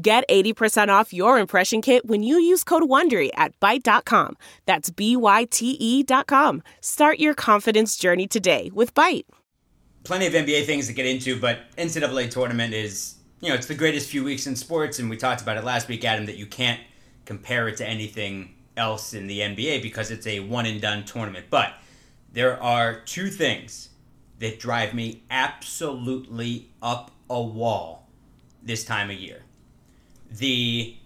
Get 80% off your impression kit when you use code WONDERY at Byte.com. That's B-Y-T-E dot com. Start your confidence journey today with Byte. Plenty of NBA things to get into, but NCAA tournament is, you know, it's the greatest few weeks in sports, and we talked about it last week, Adam, that you can't compare it to anything else in the NBA because it's a one and done tournament. But there are two things that drive me absolutely up a wall this time of year the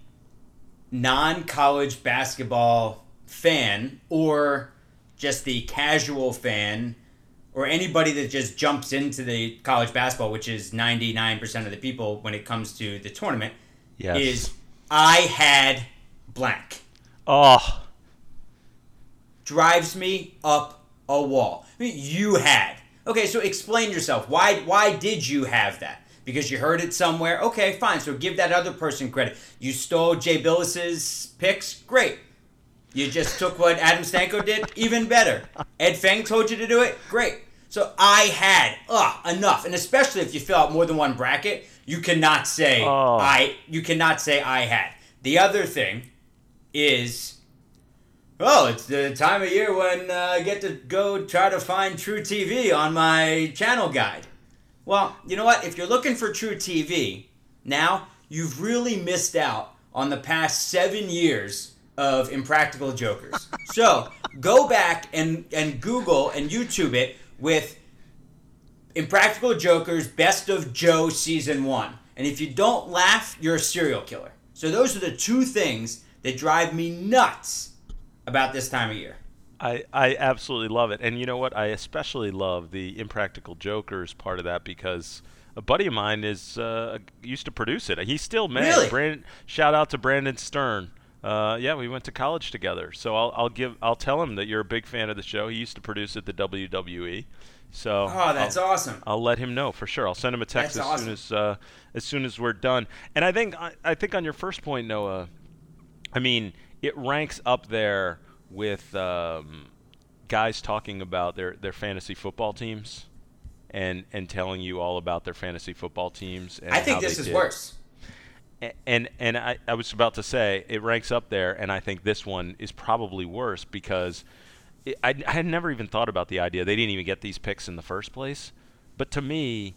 non college basketball fan or just the casual fan or anybody that just jumps into the college basketball, which is 99% of the people when it comes to the tournament, Yes. is I had blank. Oh, Drives me up a wall. I mean, You had. Okay, so explain yourself. Why why did you have that? Because you heard it somewhere? Okay, fine. So give that other person credit. You stole Jay Bilas's picks? Great. You just took what Adam Stanko did? Even better. Ed Feng told you to do it? Great. So I had ugh, enough. And especially if you fill out more than one bracket, you cannot say Oh. I you cannot say I had. The other thing is well, it's the time of year when uh, I get to go try to find truTV on my channel guide. Well, you know what? If you're looking for truTV, now you've really missed out on the past seven years of Impractical Jokers. so go back and, and Google and YouTube it with Impractical Jokers Best of Joe Season 1. And if you don't laugh, you're a serial killer. So those are the two things that drive me nuts about this time of year. I, I absolutely love it. And you know what? I especially love the Impractical Jokers part of that because a buddy of mine is uh, used to produce it. He still may. Really? Brand, shout out to Brandon Stern. Uh, yeah, we went to college together. So I'll, I'll give I'll tell him that you're a big fan of the show. He used to produce at the WWE. So Oh, that's I'll, awesome. I'll let him know for sure. I'll send him a text That's as awesome. soon as uh, as soon as we're done. And I think I, I think on your first point, Noah, I mean it ranks up there with um, guys talking about their, their fantasy football teams and and telling you all about their fantasy football teams. And I think this is did. worse. A- And and I, I was about to say it ranks up there, and I think this one is probably worse because it, I, I had never even thought about the idea they didn't even get these picks in the first place. But to me,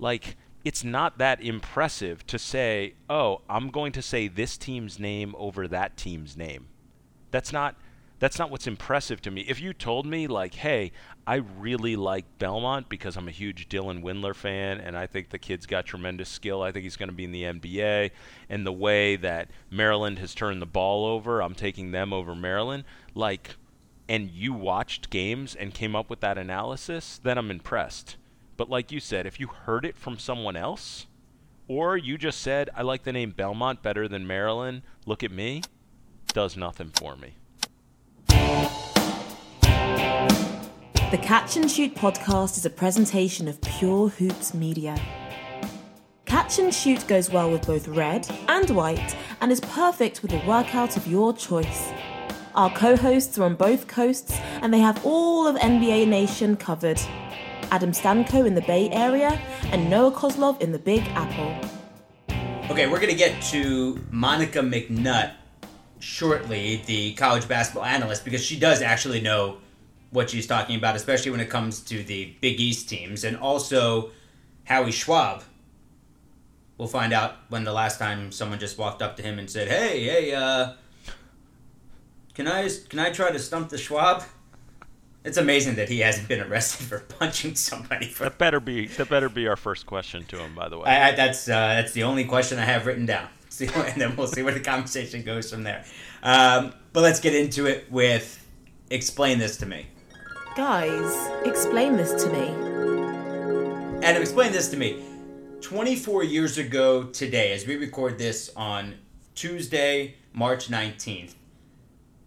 like it's not that impressive to say, oh, I'm going to say this team's name over that team's name. That's not that's not what's impressive to me. If you told me like, "Hey, I really like Belmont because I'm a huge Dylan Windler fan and I think the kid's got tremendous skill. I think he's going to be in the NBA and the way that Maryland has turned the ball over, I'm taking them over Maryland." Like and you watched games and came up with that analysis, then I'm impressed. But like you said, if you heard it from someone else or you just said, "I like the name Belmont better than Maryland. Look at me." Does nothing for me. The Catch and Shoot podcast is a presentation of Pure Hoops Media. Catch and Shoot goes well with both red and white and is perfect with a workout of your choice. Our co hosts are on both coasts and they have all of NBA Nation covered. Adam Stanko in the Bay Area and Noah Kozlov in the Big Apple. Okay, we're going to get to Monica McNutt shortly, the college basketball analyst, because she does actually know what she's talking about, especially when it comes to the Big East teams, and also Howie Schwab. We'll find out when the last time someone just walked up to him and said, "Hey, hey, uh, can I can I try to stump the Schwab?" It's amazing that he hasn't been arrested for punching somebody for That better be that better be our first question to him, by the way. I, I, that's uh, that's the only question I have written down. And then we'll see where the conversation goes from there. Um, but let's get into it with explain this to me. Guys, explain this to me. Adam, explain this to me. 24 years ago today, as we record this on Tuesday, March 19th.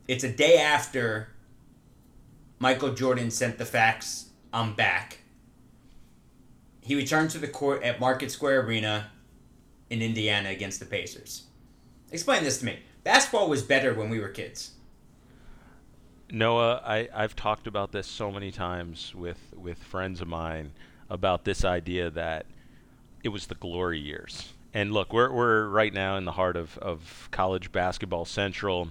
It's a day after Michael Jordan sent the fax, I'm back. He returned to the court at Market Square Arena in Indiana against the Pacers. Explain this to me. Basketball was better when we were kids. Noah, I, I've talked about this so many times with, with friends of mine about this idea that it was the glory years. And look, we're, we're right now in the heart of, of college basketball central,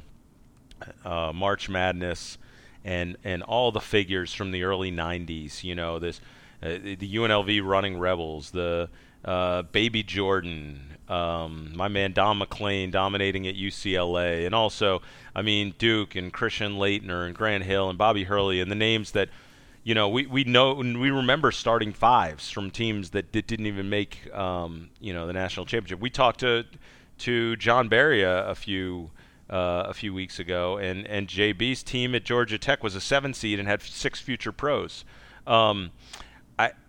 uh, March Madness, and, and all the figures from the early 90s. You know, this uh, the UNLV running Rebels, the uh, Baby Jordan, um, my man Don MacLean dominating at UCLA, and also, I mean, Duke and Christian Laettner and Grant Hill and Bobby Hurley, and the names that, you know, we, we know and we remember starting fives from teams that did, not even make, um, you know, the national championship. We talked to to Jon Barry a, a few. Uh, a few weeks ago, and and JB's team at Georgia Tech was a seven seed and had six future pros. Um,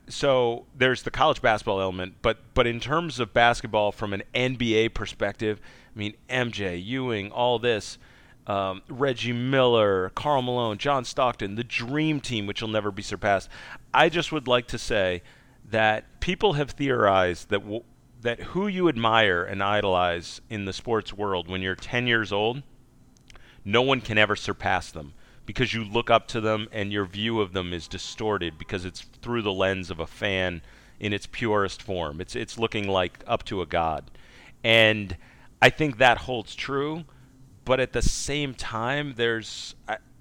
so there's the college basketball element, but but in terms of basketball from an NBA perspective, I mean MJ, Ewing, all this, um, Reggie Miller, Karl Malone, John Stockton, the dream team, which will never be surpassed. I just would like to say that people have theorized that w- that who you admire and idolize in the sports world when you're 10 years old, no one can ever surpass them because you look up to them and your view of them is distorted because it's through the lens of a fan in its purest form. It's it's looking like up to a god. And I think that holds true, but at the same time there's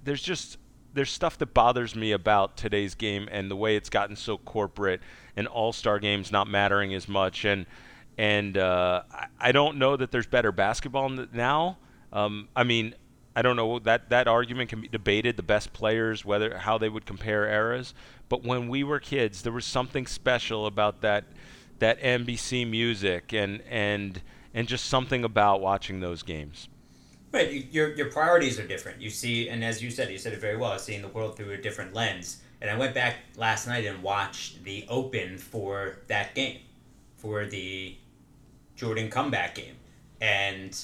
there's just there's stuff that bothers me about today's game and the way it's gotten so corporate and all-star games not mattering as much and and uh, I don't know that there's better basketball now. Um, I mean, I don't know that that argument can be debated. The best players, whether how they would compare eras, but when we were kids, there was something special about that that NBC music and and and just something about watching those games. Right, your your priorities are different. You see, and as you said, you said it very well. Seeing the world through a different lens. And I went back last night and watched the Open for that game, for the Jordan comeback game, and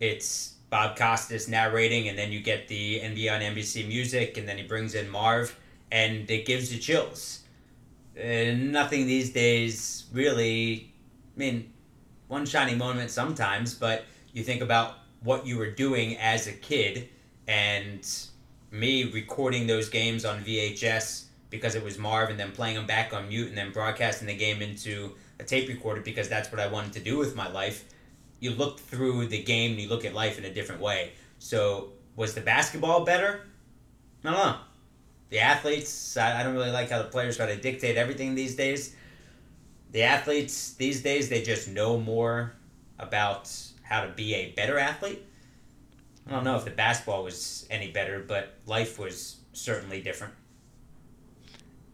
it's Bob Costas narrating, and then you get the NBA on NBC music, and then he brings in Marv, and it gives you chills. Uh, nothing these days really. I mean, one shining moment sometimes, but you think about what you were doing as a kid, and me recording those games on VHS because it was Marv, and then playing them back on mute, and then broadcasting the game into a tape recorder because that's what I wanted to do with my life you look through the game and you look at life in a different way. So was the basketball better? I don't know. The athletes, I, I don't really like how the players try to dictate everything these days. The athletes these days, they just know more about how to be a better athlete. I don't know if the basketball was any better, but life was certainly different.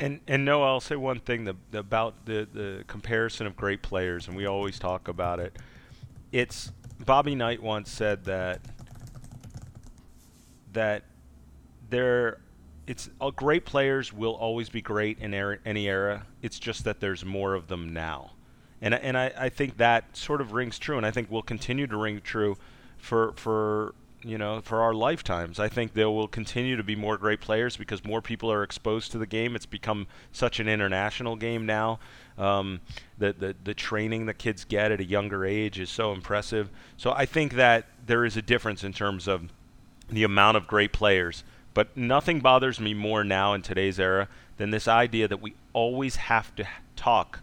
And and no, I'll say one thing the, about the the comparison of great players, and we always talk about it it's Bobby Knight once said that that there it's uh, great players will always be great in er- any era. It's just that there's more of them now. And and I, I think that sort of rings true and I think will continue to ring true for for you know, for our lifetimes. I think there will continue to be more great players because more people are exposed to the game. It's become such an international game now. Um, the, the the training the kids get at a younger age is so impressive. So I think that there is a difference in terms of the amount of great players. But nothing bothers me more now in today's era than this idea that we always have to talk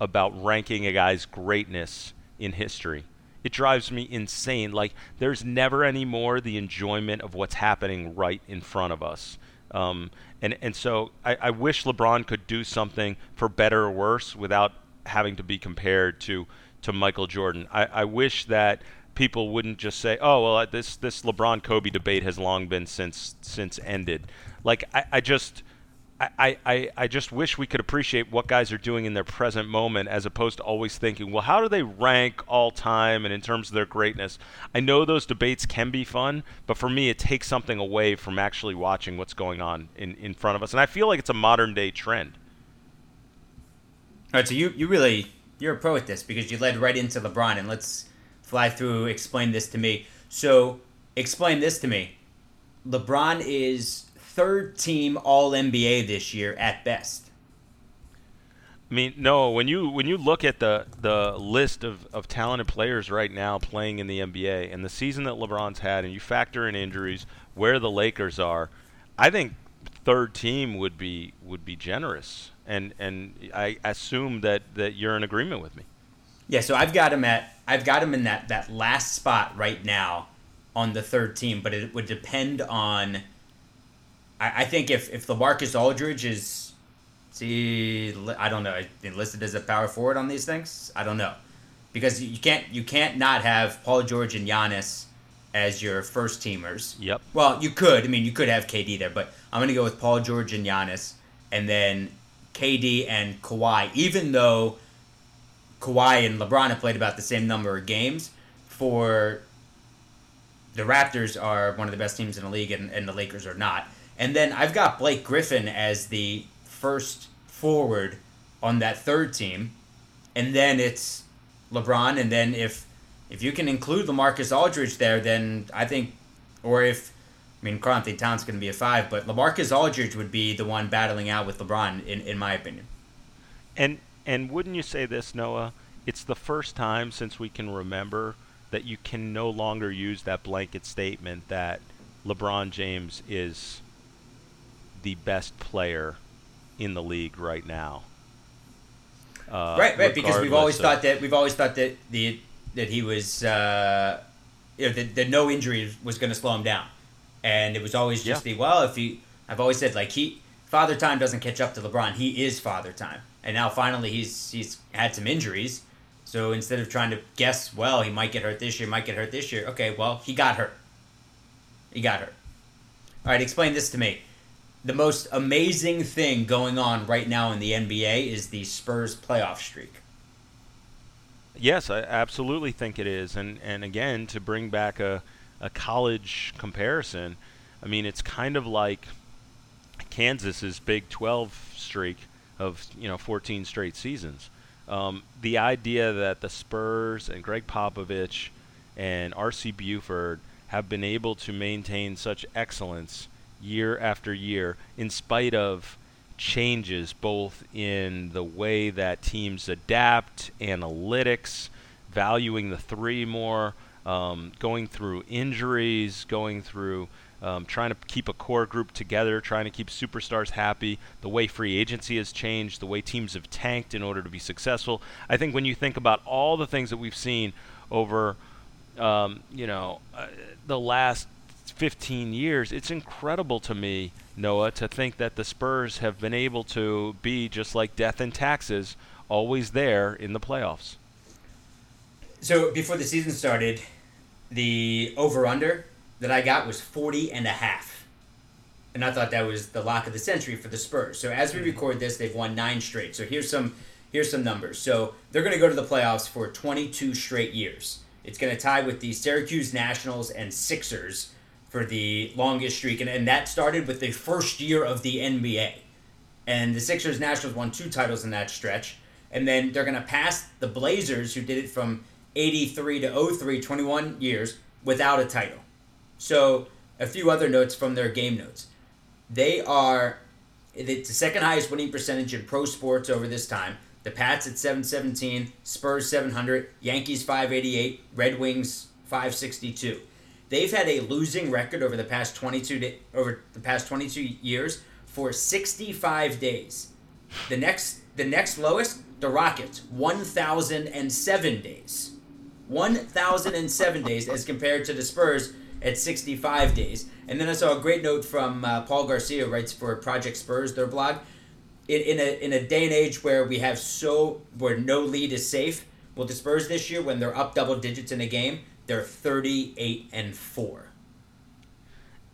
about ranking a guy's greatness in history it drives me insane. Like there's never any more the enjoyment of what's happening right in front of us. Um, and and so I, I wish LeBron could do something for better or worse without having to be compared to to Michael Jordan. I, I wish that people wouldn't just say, "Oh, well, this this LeBron Kobe debate has long been since since ended." Like I, I just I, I, I just wish we could appreciate what guys are doing in their present moment as opposed to always thinking, well, how do they rank all time and in terms of their greatness? I know those debates can be fun, but for me, it takes something away from actually watching what's going on in, in front of us. And I feel like it's a modern day trend. All right, so you, you really, you're a pro at this because you led right into LeBron. And let's fly through, explain this to me. So, explain this to me. LeBron is third team All NBA this year at best. I mean, no. When you when you look at the the list of, of talented players right now playing in the NBA and the season that LeBron's had, and you factor in injuries, where the Lakers are, I think third team would be would be generous. And and I assume that that you're in agreement with me. Yeah. So I've got him at I've got him in that that last spot right now on the third team, but it would depend on. I, I think if if LaMarcus Aldridge is See, I don't know. Listed as a power forward on these things, I don't know, because you can't you can't not have Paul George and Giannis as your first teamers. Yep. Well, you could. I mean, you could have KD there, but I'm gonna go with Paul George and Giannis, and then KD and Kawhi. Even though Kawhi and LeBron have played about the same number of games, for the Raptors are one of the best teams in the league, and, and the Lakers are not. And then I've got Blake Griffin as the first forward on that third team, and then it's LeBron, and then if if you can include LaMarcus Aldridge there, then I think, or if I mean Karl-Anthony Towns going to be a five, but LaMarcus Aldridge would be the one battling out with LeBron, in in my opinion. And and wouldn't you say this, Noah? It's the first time since we can remember that you can no longer use that blanket statement that LeBron James is the best player in the league right now. Uh, right, right. Because we've always of, thought that we've always thought that the that he was uh, you know that, that no injury was going to slow him down, and it was always just yeah. the well if he. I've always said like he father time doesn't catch up to LeBron. He is father time, and now finally he's he's had some injuries. So instead of trying to guess, well, he might get hurt this year, might get hurt this year. Okay, well, he got hurt. He got hurt. All right, explain this to me the most amazing thing going on right now in the NBA is the Spurs playoff streak. Yes, I absolutely think it is. And and again, to bring back a, a college comparison, I mean it's kind of like Kansas's Big 12 streak of you know 14 straight seasons. Um, the idea that the Spurs and Gregg Popovich and R.C. Buford have been able to maintain such excellence year after year, in spite of changes both in the way that teams adapt, analytics, valuing the three more, um, going through injuries, going through um, trying to keep a core group together, trying to keep superstars happy, the way free agency has changed, the way teams have tanked in order to be successful. I think when you think about all the things that we've seen over, um, you know, uh, the last 15 years, it's incredible to me, Noah, to think that the Spurs have been able to be just like death and taxes, always there in the playoffs. So before the season started, the over under that I got was 40 and a half. And I thought that was the lock of the century for the Spurs. So as we mm-hmm. record this, they've won 9 straight. So here's some here's some numbers. So they're going to go to the playoffs for 22 straight years. It's going to tie with the Syracuse Nationals and Sixers for the longest streak, and, and that started with the first year of the NBA. And the Sixers Nationals won two titles in that stretch. And then they're going to pass the Blazers, who did it from 83 to 03, 21 years, without a title. So, a few other notes from their game notes. They are it's the second highest winning percentage in pro sports over this time. The Pats at 717, Spurs 700, Yankees 588, Red Wings 562. They've had a losing record over the past 22 to, over the past 22 years for 65 days. The next the next lowest, the Rockets, 1007 days. 1007 days as compared to the Spurs at 65 days. And then I saw a great note from uh, Paul Garcia writes for Project Spurs their blog. In, in a in a day and age where we have so where no lead is safe, well the Spurs this year when they're up double digits in a game, they're 38 and 4.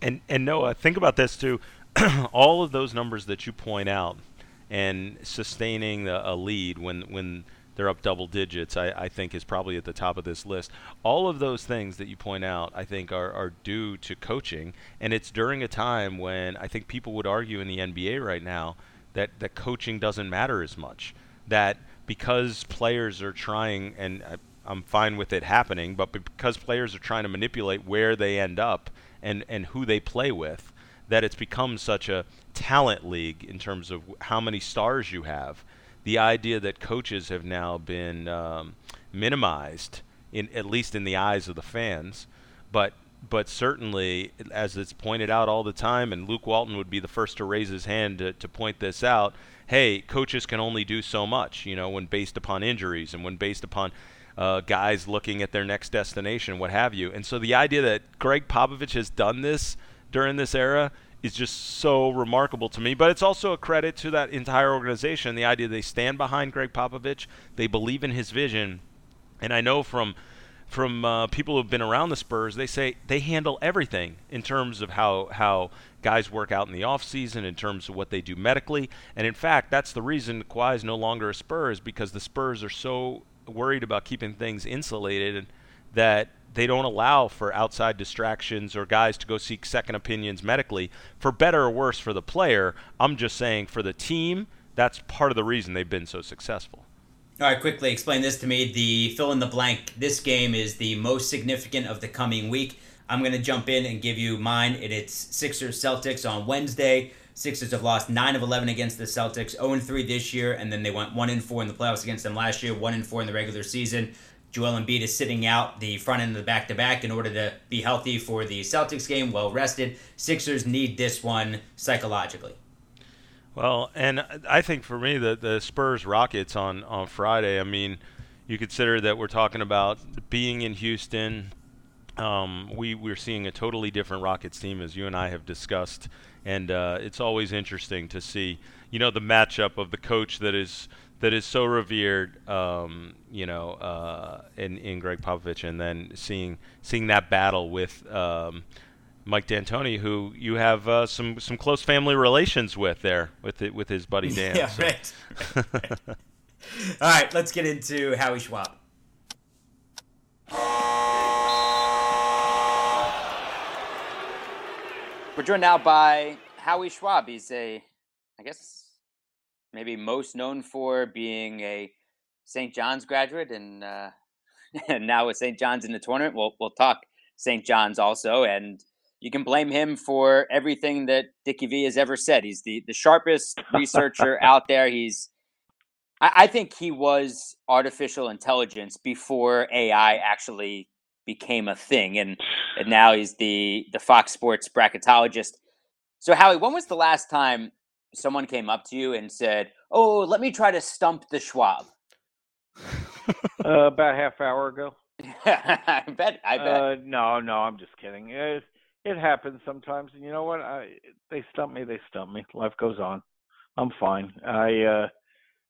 And and Noah, think about this too. All of those numbers that you point out and sustaining the, a lead when when they're up double digits, I, I think is probably at the top of this list. All of those things that you point out, I think, are, are due to coaching, and it's during a time when I think people would argue in the NBA right now that, that coaching doesn't matter as much. That because players are trying, and uh, I'm fine with it happening. But because players are trying to manipulate where they end up and and who they play with, that it's become such a talent league in terms of how many stars you have. The idea that coaches have now been um, minimized, in at least in the eyes of the fans, but but certainly, as it's pointed out all the time, and Luke Walton would be the first to raise his hand to, to point this out. Hey, coaches can only do so much, you know, when based upon injuries and when based upon uh, guys looking at their next destination, what have you. And so the idea that Gregg Popovich has done this during this era is just so remarkable to me. But it's also a credit to that entire organization. The idea they stand behind Gregg Popovich, they believe in his vision, and I know from from uh, people who've been around the Spurs, they say they handle everything in terms of how how guys work out in the off season, in terms of what they do medically, and in fact, that's the reason Kawhi is no longer a Spurs because the Spurs are so worried about keeping things insulated that they don't allow for outside distractions or guys to go seek second opinions medically for better or worse for the player. I'm just saying for the team, that's part of the reason they've been so successful. All right, quickly explain this to me. The fill in the blank. This game is the most significant of the coming week. I'm going to jump in and give you mine. And it's Sixers Celtics on Wednesday. Sixers have lost 9 of 11 against the Celtics, 0 3 this year, and then they went 1 4 in the playoffs against them last year, 1 4 in the regular season. Joel Embiid is sitting out the front end of the back to back in order to be healthy for the Celtics game, well rested. Sixers need this one psychologically. Well, and I think for me, the the Spurs Rockets on on Friday. I mean, you consider that we're talking about being in Houston. Um, we we're seeing a totally different Rockets team, as you and I have discussed, and uh, it's always interesting to see, you know, the matchup of the coach that is that is so revered, um, you know, uh, in in Gregg Popovich, and then seeing seeing that battle with. Um, Mike D'Antoni, who you have uh, some some close family relations with there, with it, with his buddy Dan. yeah, so. right. All right, let's get into Howie Schwab. We're joined now by Howie Schwab. He's a, I guess, maybe most known for being a St. John's graduate and uh, and now with St. John's in the tournament. We'll we'll talk St. John's also and you can blame him for everything that Dickie V has ever said. He's the, the sharpest researcher out there. He's, I, I, think he was artificial intelligence before AI actually became a thing, and, and now he's the the Fox Sports bracketologist. So Howie, when was the last time someone came up to you and said, "Oh, let me try to stump the Schwab"? uh, about half hour ago. I bet. I bet. Uh, no, no, I'm just kidding. Uh, it happens sometimes, and you know what? I they stump me, they stump me. Life goes on. I'm fine. I uh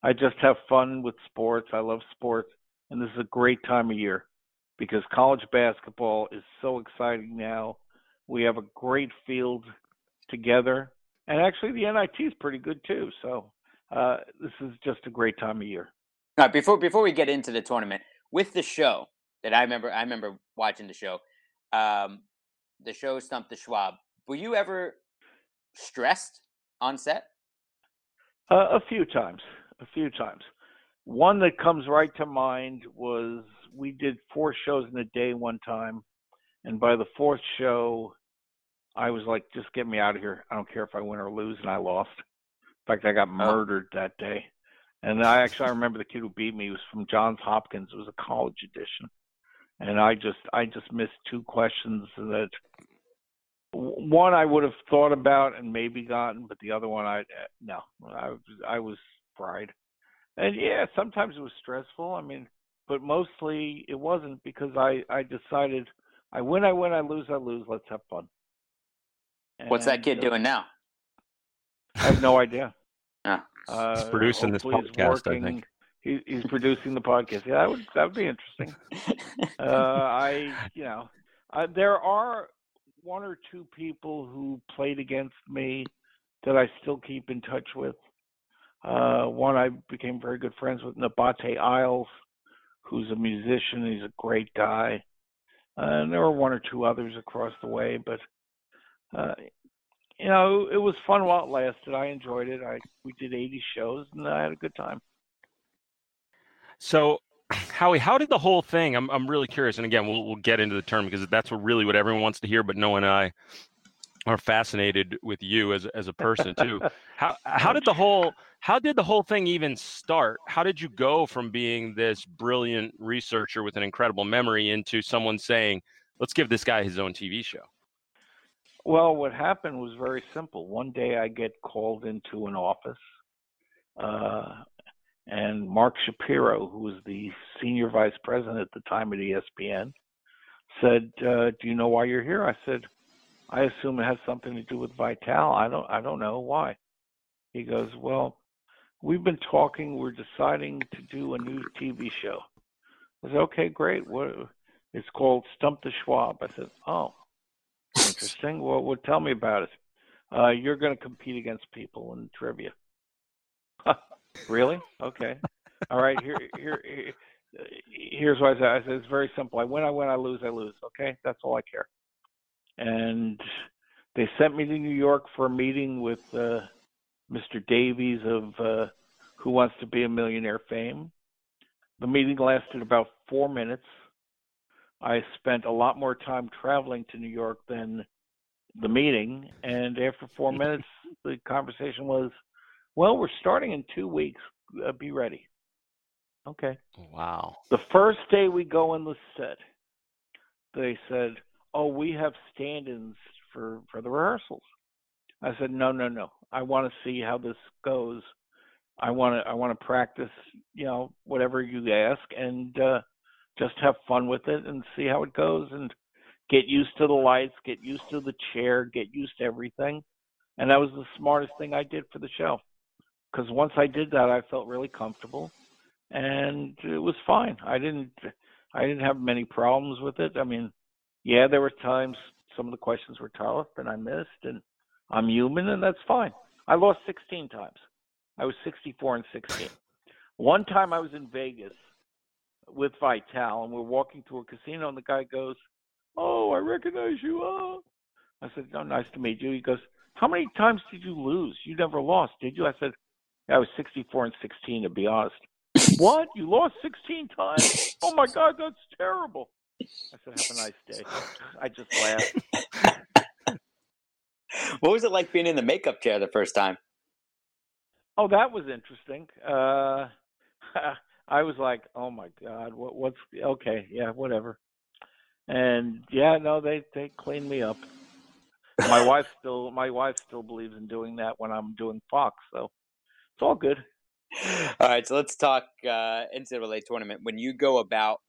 I just have fun with sports. I love sports, and this is a great time of year because college basketball is so exciting now. We have a great field together, and actually the NIT is pretty good too. So uh, this is just a great time of year. All right, before before we get into the tournament, with the show that I remember, I remember watching the show. Um, the show Stump the Schwab. Were you ever stressed on set? Uh, a few times. A few times. One that comes right to mind was we did four shows in a day one time, and by the fourth show, I was like, "Just get me out of here. I don't care if I win or lose," and I lost. In fact, I got oh. murdered oh. that day. And I actually I remember the kid who beat me was from Johns Hopkins. It was a college edition, and I just I just missed two questions that one I would have thought about and maybe gotten, but the other one I eh, no I I was fried, and yeah sometimes it was stressful. I mean, but mostly it wasn't because I I decided I win I win I lose I lose let's have fun. And, What's that kid uh, doing now? I have no idea. Ah. Uh, he's producing this podcast, working, I think he, he's producing the podcast. Yeah, that would that would be interesting. uh, I, you know, uh, there are one or two people who played against me that I still keep in touch with. Uh, one I became very good friends with, Nabate Isles, who's a musician. He's a great guy. Uh, and there were one or two others across the way, but uh, you know, it was fun while it lasted. I enjoyed it. I we did 80 shows and I had a good time. So Howie, how did the whole thing? I'm I'm really curious, and again, we'll we'll get into the term because that's really what everyone wants to hear. But Noah and I are fascinated with you as as a person too. how how did the whole how did the whole thing even start? How did you go from being this brilliant researcher with an incredible memory into someone saying, "Let's give this guy his own TV show"? Well, what happened was very simple. One day I get called into an office. Uh, and Mark Shapiro, who was the senior vice president at the time at ESPN, said, uh, "Do you know why you're here?" I said, "I assume it has something to do with Vitale. I don't. I don't know why." He goes, "Well, we've been talking. We're deciding to do a new TV show." I said, "Okay, great. What? It's called Stump the Schwab." I said, "Oh, interesting. Well, well tell me about it. Uh, you're going to compete against people in trivia." Really? Okay. All right. Here, here, here here's what I said. I said it's very simple. I win, I win, I lose, I lose. Okay, that's all I care. And they sent me to New York for a meeting with uh, Mr. Davies of uh, Who Wants to Be a Millionaire fame. The meeting lasted about four minutes. I spent a lot more time traveling to New York than the meeting, and after four minutes, the conversation was well, we're starting in two weeks. Uh, be ready. Okay. Wow. The first day we go in the set, they said, "Oh, we have stand-ins for for the rehearsals." I said, "No, no, no. I want to see how this goes. I want to I want to practice, you know, whatever you ask, and uh, just have fun with it and see how it goes, and get used to the lights, get used to the chair, get used to everything." And that was the smartest thing I did for the show because once I did that, I felt really comfortable, and it was fine. I didn't I didn't have many problems with it. I mean, yeah, there were times some of the questions were tough and I missed, and I'm human, and that's fine. I lost 16 times. I was 64 and 16. One time I was in Vegas with Vitale, and we're walking through a casino, and the guy goes, "Oh, I recognize you." Oh, I said, "Oh, nice to meet you." He goes, "How many times did you lose? You never lost, did you?" I said, I was 64 and 16, to be honest. what? You lost 16 times? Oh my God, that's terrible. I said, have a nice day. I just laughed. what was it like being in the makeup chair the first time? Oh, that was interesting. Uh, I was like, oh my God, what, what's okay? Yeah, whatever. And yeah, no, they they cleaned me up. My wife still my wife still believes in doing that when I'm doing Fox, so it's all good. All right, so let's talk uh, NCAA tournament. When you go about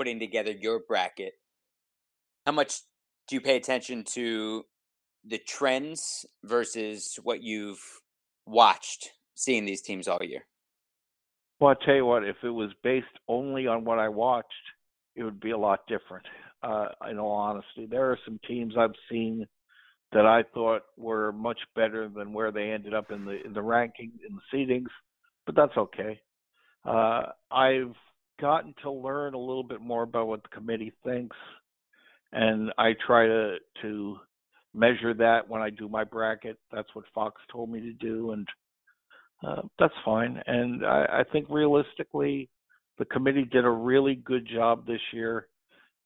putting together your bracket, how much do you pay attention to the trends versus what you've watched seeing these teams all year? Well, I tell you what, if it was based only on what I watched, it would be a lot different. Uh, in all honesty, there are some teams I've seen that I thought were much better than where they ended up in the in the ranking in the seedings, but that's okay. Uh, I've gotten to learn a little bit more about what the committee thinks, and I try to to measure that when I do my bracket. That's what Fox told me to do, and uh, that's fine. And I, I think realistically, the committee did a really good job this year.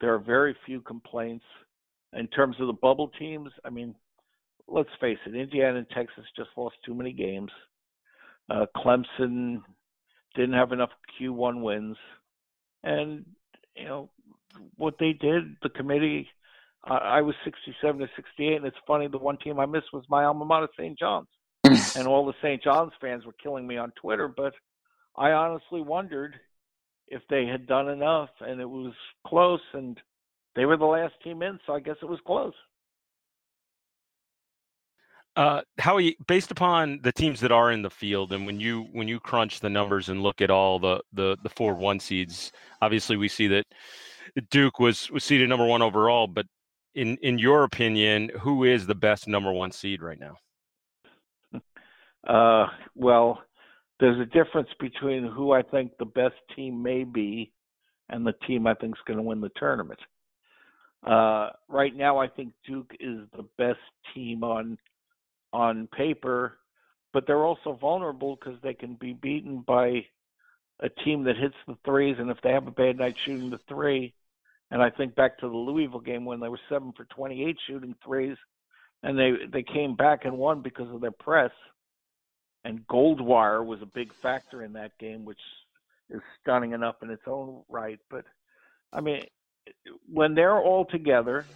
There are very few complaints in terms of the bubble teams, I mean, let's face it, Indiana and Texas just lost too many games. Uh, Clemson didn't have enough Q1 wins, and you know what they did. The committee, uh, I was 67 to 68, and it's funny. The one team I missed was my alma mater, St. John's, and all the St. John's fans were killing me on Twitter. But I honestly wondered if they had done enough, and it was close, and they were the last team in, so I guess it was close. Uh, Howie, based upon the teams that are in the field, and when you when you crunch the numbers and look at all the the the four one seeds, obviously we see that Duke was was seeded number one overall. But in in your opinion, who is the best number one seed right now? Uh, well, there's a difference between who I think the best team may be and the team I think is going to win the tournament. Uh, right now, I think Duke is the best team on on paper, but they're also vulnerable because they can be beaten by a team that hits the threes, and if they have a bad night shooting the three, and I think back to the Louisville game when they were seven for 28 shooting threes, and they they came back and won because of their press. And Goldwire was a big factor in that game, which is stunning enough in its own right. But I mean, when they're all together,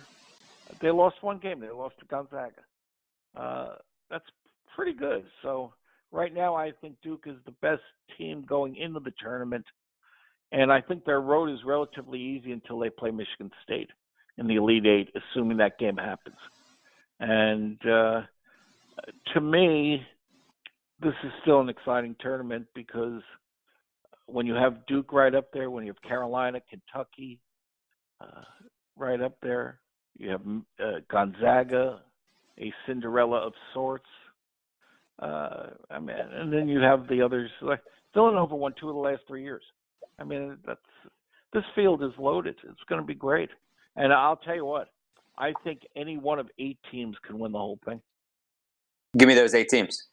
they lost one game. They lost to Gonzaga. Uh, that's pretty good. So right now, I think Duke is the best team going into the tournament, and I think their road is relatively easy until they play Michigan State in the Elite Eight, assuming that game happens. And uh, to me, this is still an exciting tournament because when you have Duke right up there, when you have Carolina, Kentucky uh, right up there, you have uh, Gonzaga, a Cinderella of sorts. Uh, I mean, and then you have the others. Like Villanova won two of the last three years. I mean, that's this field is loaded. It's going to be great. And I'll tell you what, I think any one of eight teams can win the whole thing. Give me those eight teams.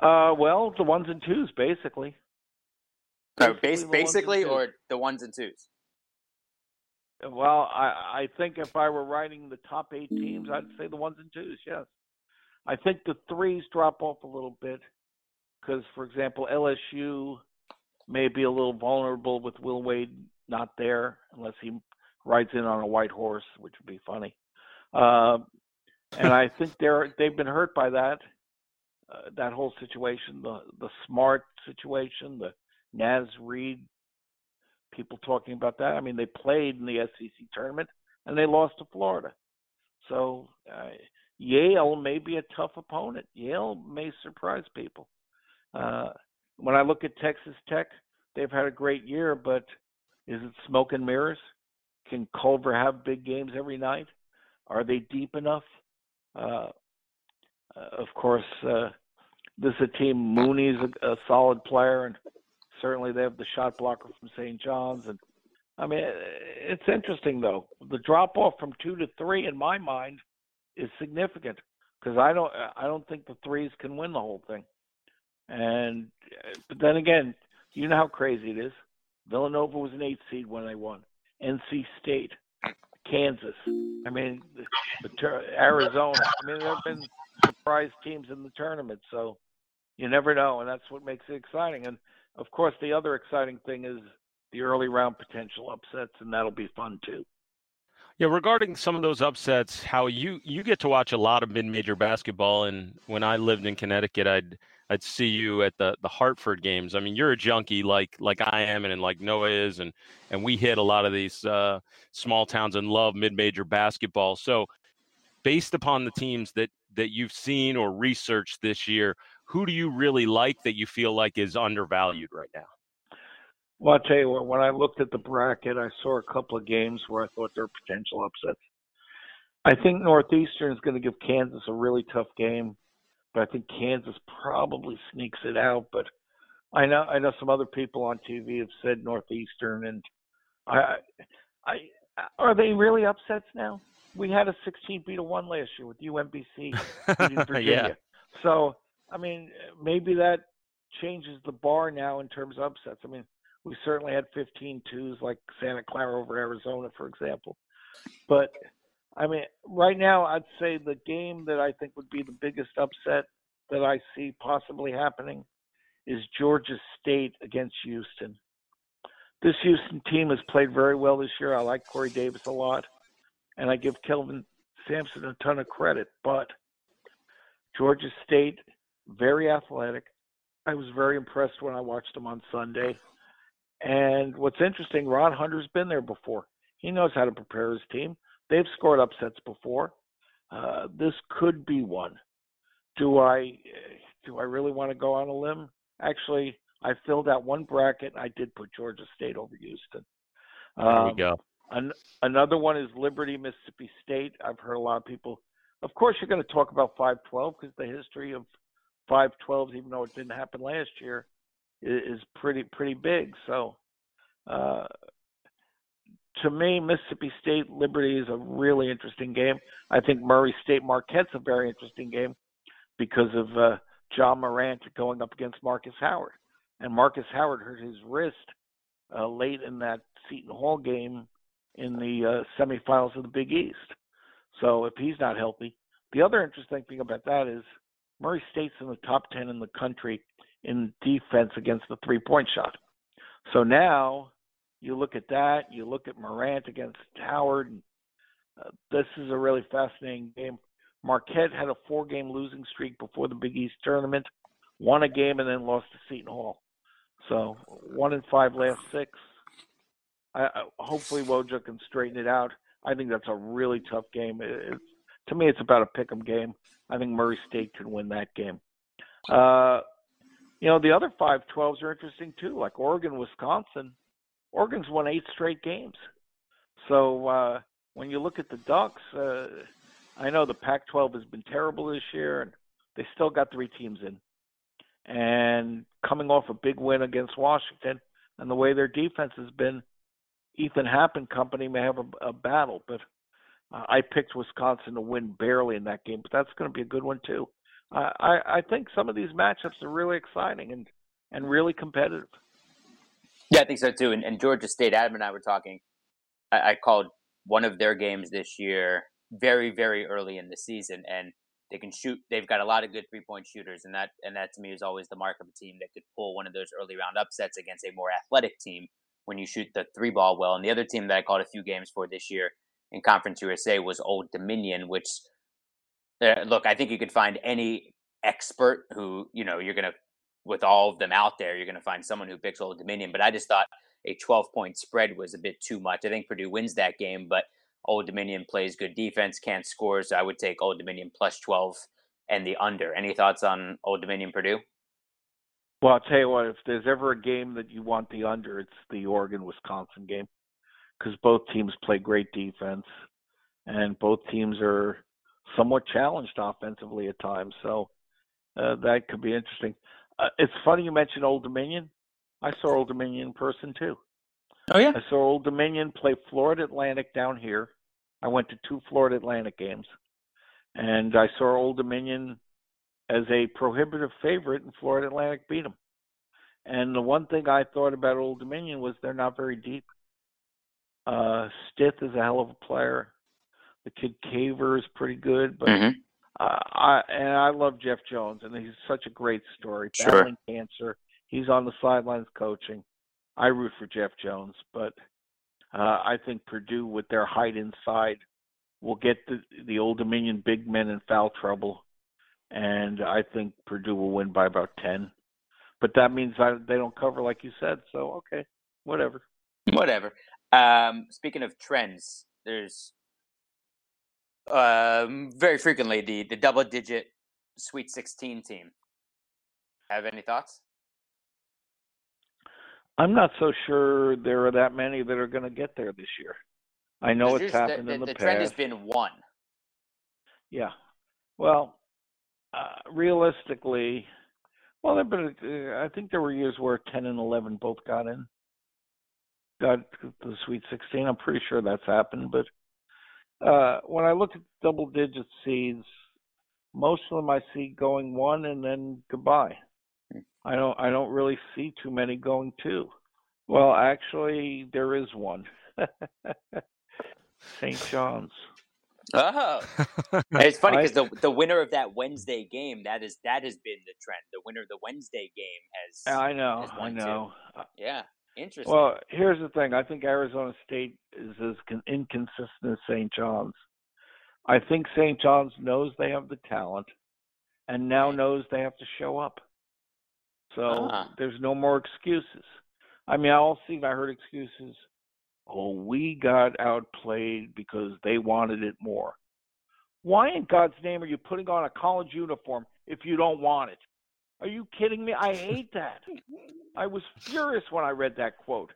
Uh, well, the ones and twos, basically. No, base, basically, or the ones and twos. Well, I, I think if I were writing the top eight teams, I'd say the ones and twos. Yes, I think the threes drop off a little bit because, for example, LSU may be a little vulnerable with Will Wade not there unless he rides in on a white horse, which would be funny. Uh, and I think they're they've been hurt by that uh, that whole situation, the the smart situation, the Naz Reid people talking about that. I mean, they played in the SEC tournament and they lost to Florida. So uh, Yale may be a tough opponent. Yale may surprise people. Uh, when I look at Texas Tech, they've had a great year, but is it smoke and mirrors? Can Culver have big games every night? Are they deep enough? Uh, uh of course, uh, this is a team. Mooney's a, a solid player, and certainly they have the shot blocker from St. John's, and I mean it's interesting though. The drop off from two to three, in my mind, is significant because I don't I don't think the threes can win the whole thing. And but then again, you know how crazy it is. Villanova was an eight seed when they won. NC State, Kansas. I mean, Arizona. I mean, there have been surprise teams in the tournament, so you never know, and that's what makes it exciting. And of course, the other exciting thing is the early round potential upsets, and that'll be fun too. Yeah, regarding some of those upsets, how you you get to watch a lot of mid-major basketball, and when I lived in Connecticut, I'd I'd see you at the the Hartford games. I mean, you're a junkie like like I am, and, and like Noah is, and and we hit a lot of these uh, small towns and love mid-major basketball. So, based upon the teams that that you've seen or researched this year, who do you really like that you feel like is undervalued right now? Well, I'll tell you what, when I looked at the bracket, I saw a couple of games where I thought there were potential upsets. I think Northeastern is going to give Kansas a really tough game, but I think Kansas probably sneaks it out. But I know I know some other people on TV have said Northeastern, and I, I are they really upsets now? We had a 16 beat a one last year with UMBC beating Virginia. yeah. So I mean, maybe that changes the bar now in terms of upsets. I mean, we certainly had 15 twos like Santa Clara over Arizona, for example. But I mean, right now, I'd say the game that I think would be the biggest upset that I see possibly happening is Georgia State against Houston. This Houston team has played very well this year. I like Corey Davis a lot, and I give Kelvin Sampson a ton of credit. But Georgia State very athletic. I was very impressed when I watched him on Sunday. And what's interesting, Ron Hunter's been there before. He knows how to prepare his team. They've scored upsets before. Uh, this could be one. Do I do I really want to go on a limb? Actually, I filled out one bracket. I did put Georgia State over Houston. Um, there we go. An, another one is Liberty, Mississippi State. I've heard a lot of people. Of course, you're going to talk about 512 because the history of five twelves, even though it didn't happen last year, is pretty pretty big. So, uh, to me, Mississippi State Liberty is a really interesting game. I think Murray State Marquette's a very interesting game because of uh, Ja Morant going up against Marcus Howard, and Marcus Howard hurt his wrist uh, late in that Seton Hall game in the uh, semifinals of the Big East. So if he's not healthy, the other interesting thing about that is Murray State's in the top 10 in the country in defense against the three point shot. So now you look at that, you look at Morant against Howard. And, uh, this is a really fascinating game. Marquette had a four game losing streak before the Big East tournament, won a game, and then lost to Seton Hall. So one in five last six. I, I, hopefully Woj can straighten it out. I think that's a really tough game. It, to me, it's about a pick 'em game. I think Murray State can win that game. Uh, you know, the other five twelves are interesting too, like Oregon, Wisconsin. Oregon's won eight straight games. So uh, when you look at the Ducks, uh, I know the Pac-12 has been terrible this year, and they still got three teams in. And coming off a big win against Washington, and the way their defense has been, Ethan Happ and company may have a, a battle. But uh, I picked Wisconsin to win barely in that game, but that's going to be a good one too. Uh, I I think some of these matchups are really exciting and and really competitive. Yeah, I think so too. And, and Georgia State, Adam and I were talking. I, I called one of their games this year very very early in the season, and they can shoot. They've got a lot of good three point shooters, and that and that to me is always the mark of a team that could pull one of those early round upsets against a more athletic team when you shoot the three ball well. And the other team that I called a few games for this year in Conference USA was Old Dominion, which uh, look, I think you could find any expert who you know you're gonna with all of them out there, you're gonna find someone who picks Old Dominion. But I just thought a 12 point spread was a bit too much. I think Purdue wins that game, but Old Dominion plays good defense, can't score. So I would take Old Dominion plus 12 and the under. Any thoughts on Old Dominion Purdue? Well, I'll tell you what, if there's ever a game that you want the under, it's the Oregon Wisconsin game because both teams play great defense and both teams are somewhat challenged offensively at times. So uh, that could be interesting. Uh, it's funny you mentioned Old Dominion. I saw Old Dominion in person too. Oh yeah. I saw Old Dominion play Florida Atlantic down here. I went to two Florida Atlantic games, and I saw Old Dominion as a prohibitive favorite, and Florida Atlantic beat them. And the one thing I thought about Old Dominion was they're not very deep. Uh, Stith is a hell of a player. The kid Caver is pretty good, but Mhm. uh, I and I love Jeff Jones, and he's such a great story. Sure. Battling cancer, he's on the sidelines coaching. I root for Jeff Jones, but uh, I think Purdue, with their height inside, will get the the Old Dominion big men in foul trouble, and I think Purdue will win by about ten. But that means I, they don't cover, like you said. So okay, whatever. Whatever. Um, speaking of trends, there's um, very frequently the, the double digit Sweet 16 team. Have any thoughts? I'm not so sure there are that many that are going to get there this year. I know it's happened the, in the, the, the trend has been one. Yeah. Well, uh, realistically, well, been. Uh, I think there were years where 10 and 11 both got in, got the Sweet 16. I'm pretty sure that's happened. But uh, when I look at double-digit seeds, most of them I see going one and then goodbye. I don't. I don't really see too many going two. Well, actually, there is one. St. John's. Oh, And it's funny because the the winner of that Wednesday game that is that has been the trend. The winner of the Wednesday game has I know. has I won, too. know. yeah interesting. Well, here's the thing. I think Arizona State is as con- inconsistent as St. John's. I think St. John's knows they have the talent and now knows they have to show up. So Ah. there's no more excuses. I mean, I all seen I heard excuses. Oh, we got outplayed because they wanted it more. Why in God's name are you putting on a college uniform if you don't want it? Are you kidding me? I hate that. I was furious when I read that quote.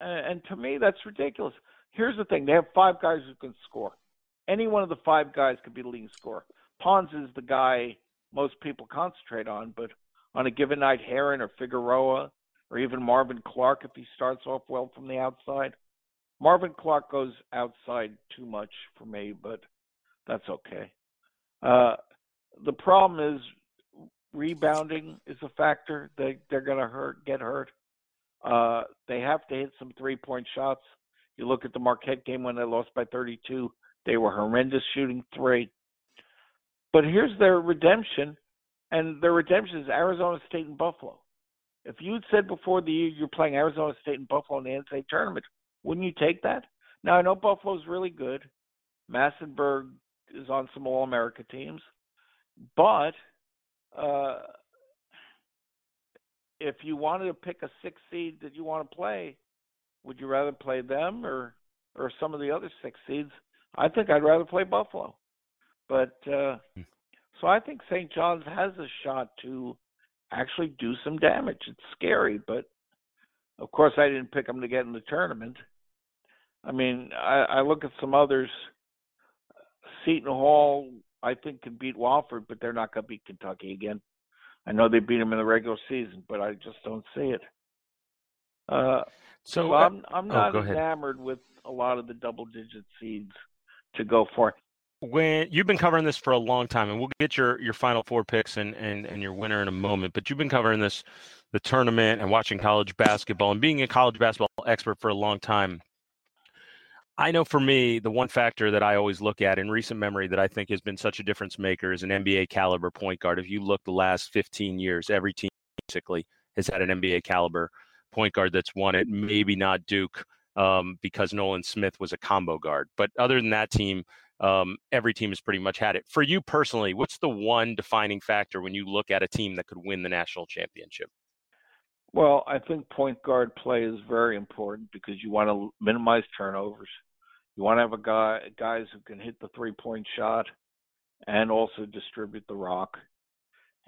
And, and to me, that's ridiculous. Here's the thing: they have five guys who can score. Any one of the five guys could be the leading scorer. Ponds is the guy most people concentrate on, but on a given night, Heron or Figueroa or even Marvin Clark, if he starts off well from the outside. Marvin Clark goes outside too much for me, but that's okay. Uh, the problem is rebounding is a factor. They they're going to hurt, get hurt. Uh, they have to hit some three point shots. You look at the Marquette game when they lost by 32. They were horrendous shooting three. But here's their redemption, and their redemption is Arizona State and Buffalo. If you'd said before the year you're playing Arizona State and Buffalo in the NCAA tournament, wouldn't you take that? Now I know Buffalo's really good. Massinburg is on some All America teams, but uh, if you wanted to pick a six seed that you want to play, would you rather play them or or some of the other six seeds? I think I'd rather play Buffalo. But uh, hmm. so I think St. John's has a shot to actually do some damage. It's scary, but of course I didn't pick them to get in the tournament. I mean, I, I look at some others. Seton Hall, I think, can beat Wofford, but they're not going to beat Kentucky again. I know they beat them in the regular season, but I just don't see it. Uh, so, uh, I'm I'm oh, not oh, enamored with a lot of the double digit seeds to go for. When you've been covering this for a long time, and we'll get your your final four picks and and and your winner in a moment, but you've been covering this the tournament and watching college basketball and being a college basketball expert for a long time. I know for me, the one factor that I always look at in recent memory that I think has been such a difference maker is an NBA caliber point guard. If you look the last 15 years, every team basically has had an NBA caliber point guard that's won it. Maybe not Duke um, because Nolan Smith was a combo guard, but other than that team, um, every team has pretty much had it. For you personally, what's the one defining factor when you look at a team that could win the national championship? Well, I think point guard play is very important because you want to minimize turnovers. You want to have a guy guys who can hit the three point shot and also distribute the rock.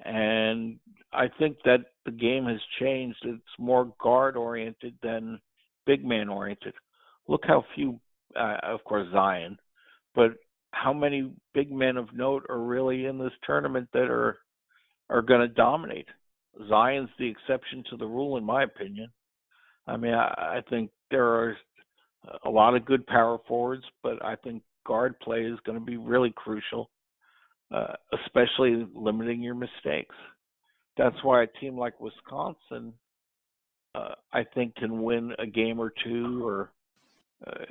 And I think that the game has changed. It's more guard oriented than big man oriented. Look how few, uh, of course, Zion, but how many big men of note are really in this tournament that are are going to dominate? Zion's the exception to the rule, in my opinion. I mean, I, I think there are a lot of good power forwards, but I think guard play is going to be really crucial, uh, especially limiting your mistakes. That's why a team like Wisconsin, uh, I think, can win a game or two or uh,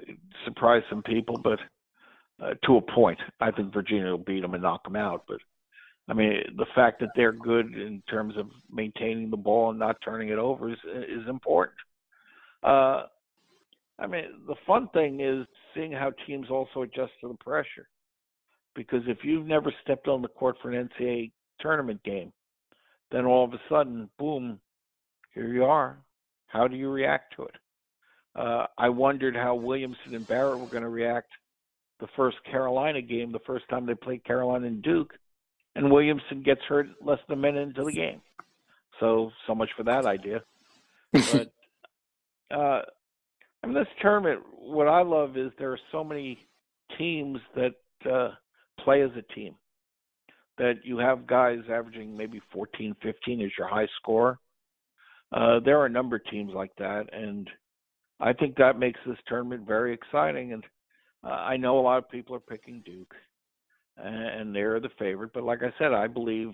surprise some people, but uh, to a point. I think Virginia will beat them and knock them out, but. I mean, the fact that they're good in terms of maintaining the ball and not turning it over is is important. I mean, the fun thing is seeing how teams also adjust to the pressure. Because if you've never stepped on the court for an NCAA tournament game, then all of a sudden, boom, here you are. How do you react to it? Uh, I wondered how Williamson and Barrett were going to react the first Carolina game, the first time they played Carolina and Duke, and Williamson gets hurt less than a minute into the game. So, so much for that idea. But uh, I mean, this tournament, what I love is there are so many teams that uh, play as a team. That you have guys averaging maybe 14, 15 as your high score. Uh, there are a number of teams like that, and I think that makes this tournament very exciting. And uh, I know a lot of people are picking Duke, and they're the favorite. But like I said, I believe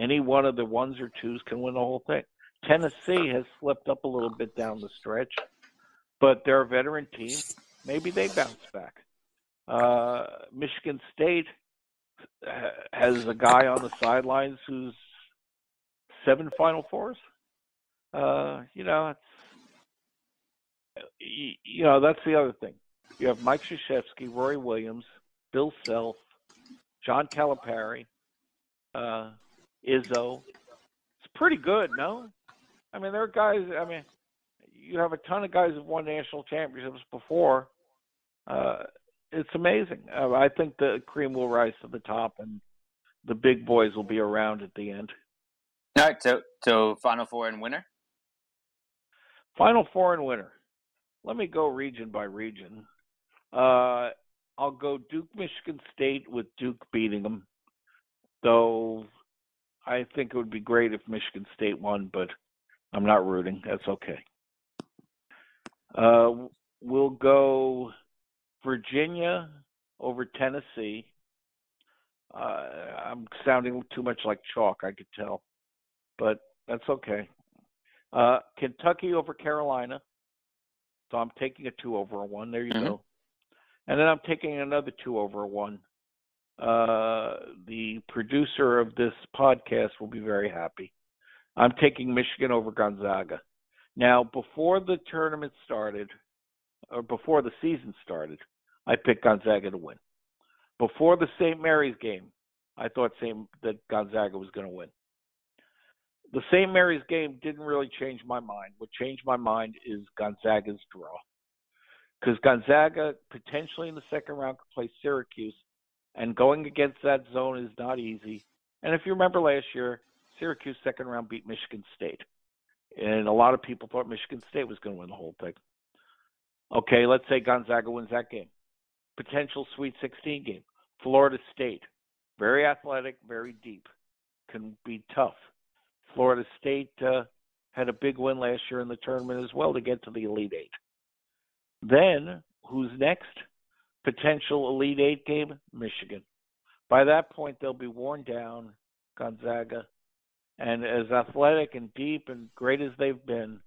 any one of the ones or twos can win the whole thing. Tennessee has slipped up a little bit down the stretch but they're a veteran team. Maybe they bounce back. Uh, Michigan State has a guy on the sidelines who's seven Final Fours. Uh, you know, you know that's the other thing. You have Mike Krzyzewski, Roy Williams, Bill Self, John Calipari, uh, Izzo. It's pretty good, no? I mean, there are guys. I mean, you have a ton of guys who've won national championships before. Uh, it's amazing. Uh, I think the cream will rise to the top, and the big boys will be around at the end. All right, so so Final Four and winner. Final Four and winner. Let me go region by region. Uh, I'll go Duke, Michigan State with Duke beating them. Though I think it would be great if Michigan State won, but I'm not rooting. That's okay. Uh, we'll go Virginia over Tennessee. Uh, I'm sounding too much like chalk, I could tell. but that's okay. Uh, Kentucky over Carolina. So I'm taking a two over a one. There you Mhm. go. And then I'm taking another two over a one. Uh, the producer of this podcast will be very happy. I'm taking Michigan over Gonzaga. Now, before the tournament started, or before the season started, I picked Gonzaga to win. Before the St. Mary's game, I thought same that Gonzaga was going to win. The St. Mary's game didn't really change my mind. What changed my mind is Gonzaga's draw. Because Gonzaga potentially in the second round could play Syracuse, and going against that zone is not easy. And if you remember last year, Syracuse second round beat Michigan State. And a lot of people thought Michigan State was going to win the whole thing. Okay, let's say Gonzaga wins that game. Potential Sweet 16 game. Florida State, very athletic, very deep, can be tough. Florida State uh, had a big win last year in the tournament as well to get to the Elite Eight. Then, who's next? Potential Elite Eight game, Michigan. By that point, they'll be worn down, Gonzaga. And as athletic and deep and great as they've been,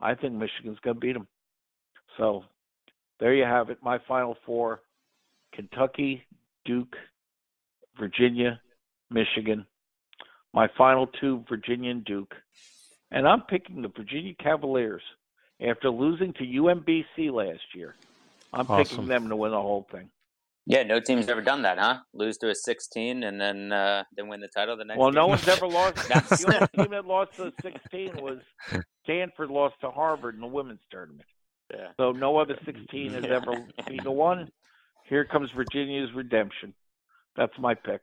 I think Michigan's going to beat them. So there you have it. My final four Kentucky, Duke, Virginia, Michigan. My final two, Virginia and Duke. And I'm picking the Virginia Cavaliers after losing to UMBC last year. I'm Awesome. picking them to win the whole thing. Yeah, no team's ever done that, huh? Lose to a 16 and then uh, then win the title the next. Well, no one's ever lost. The only team that lost to a 16 was Stanford lost to Harvard in the women's tournament. Yeah. So no other 16 has ever beaten a one. Here comes Virginia's redemption. That's my pick.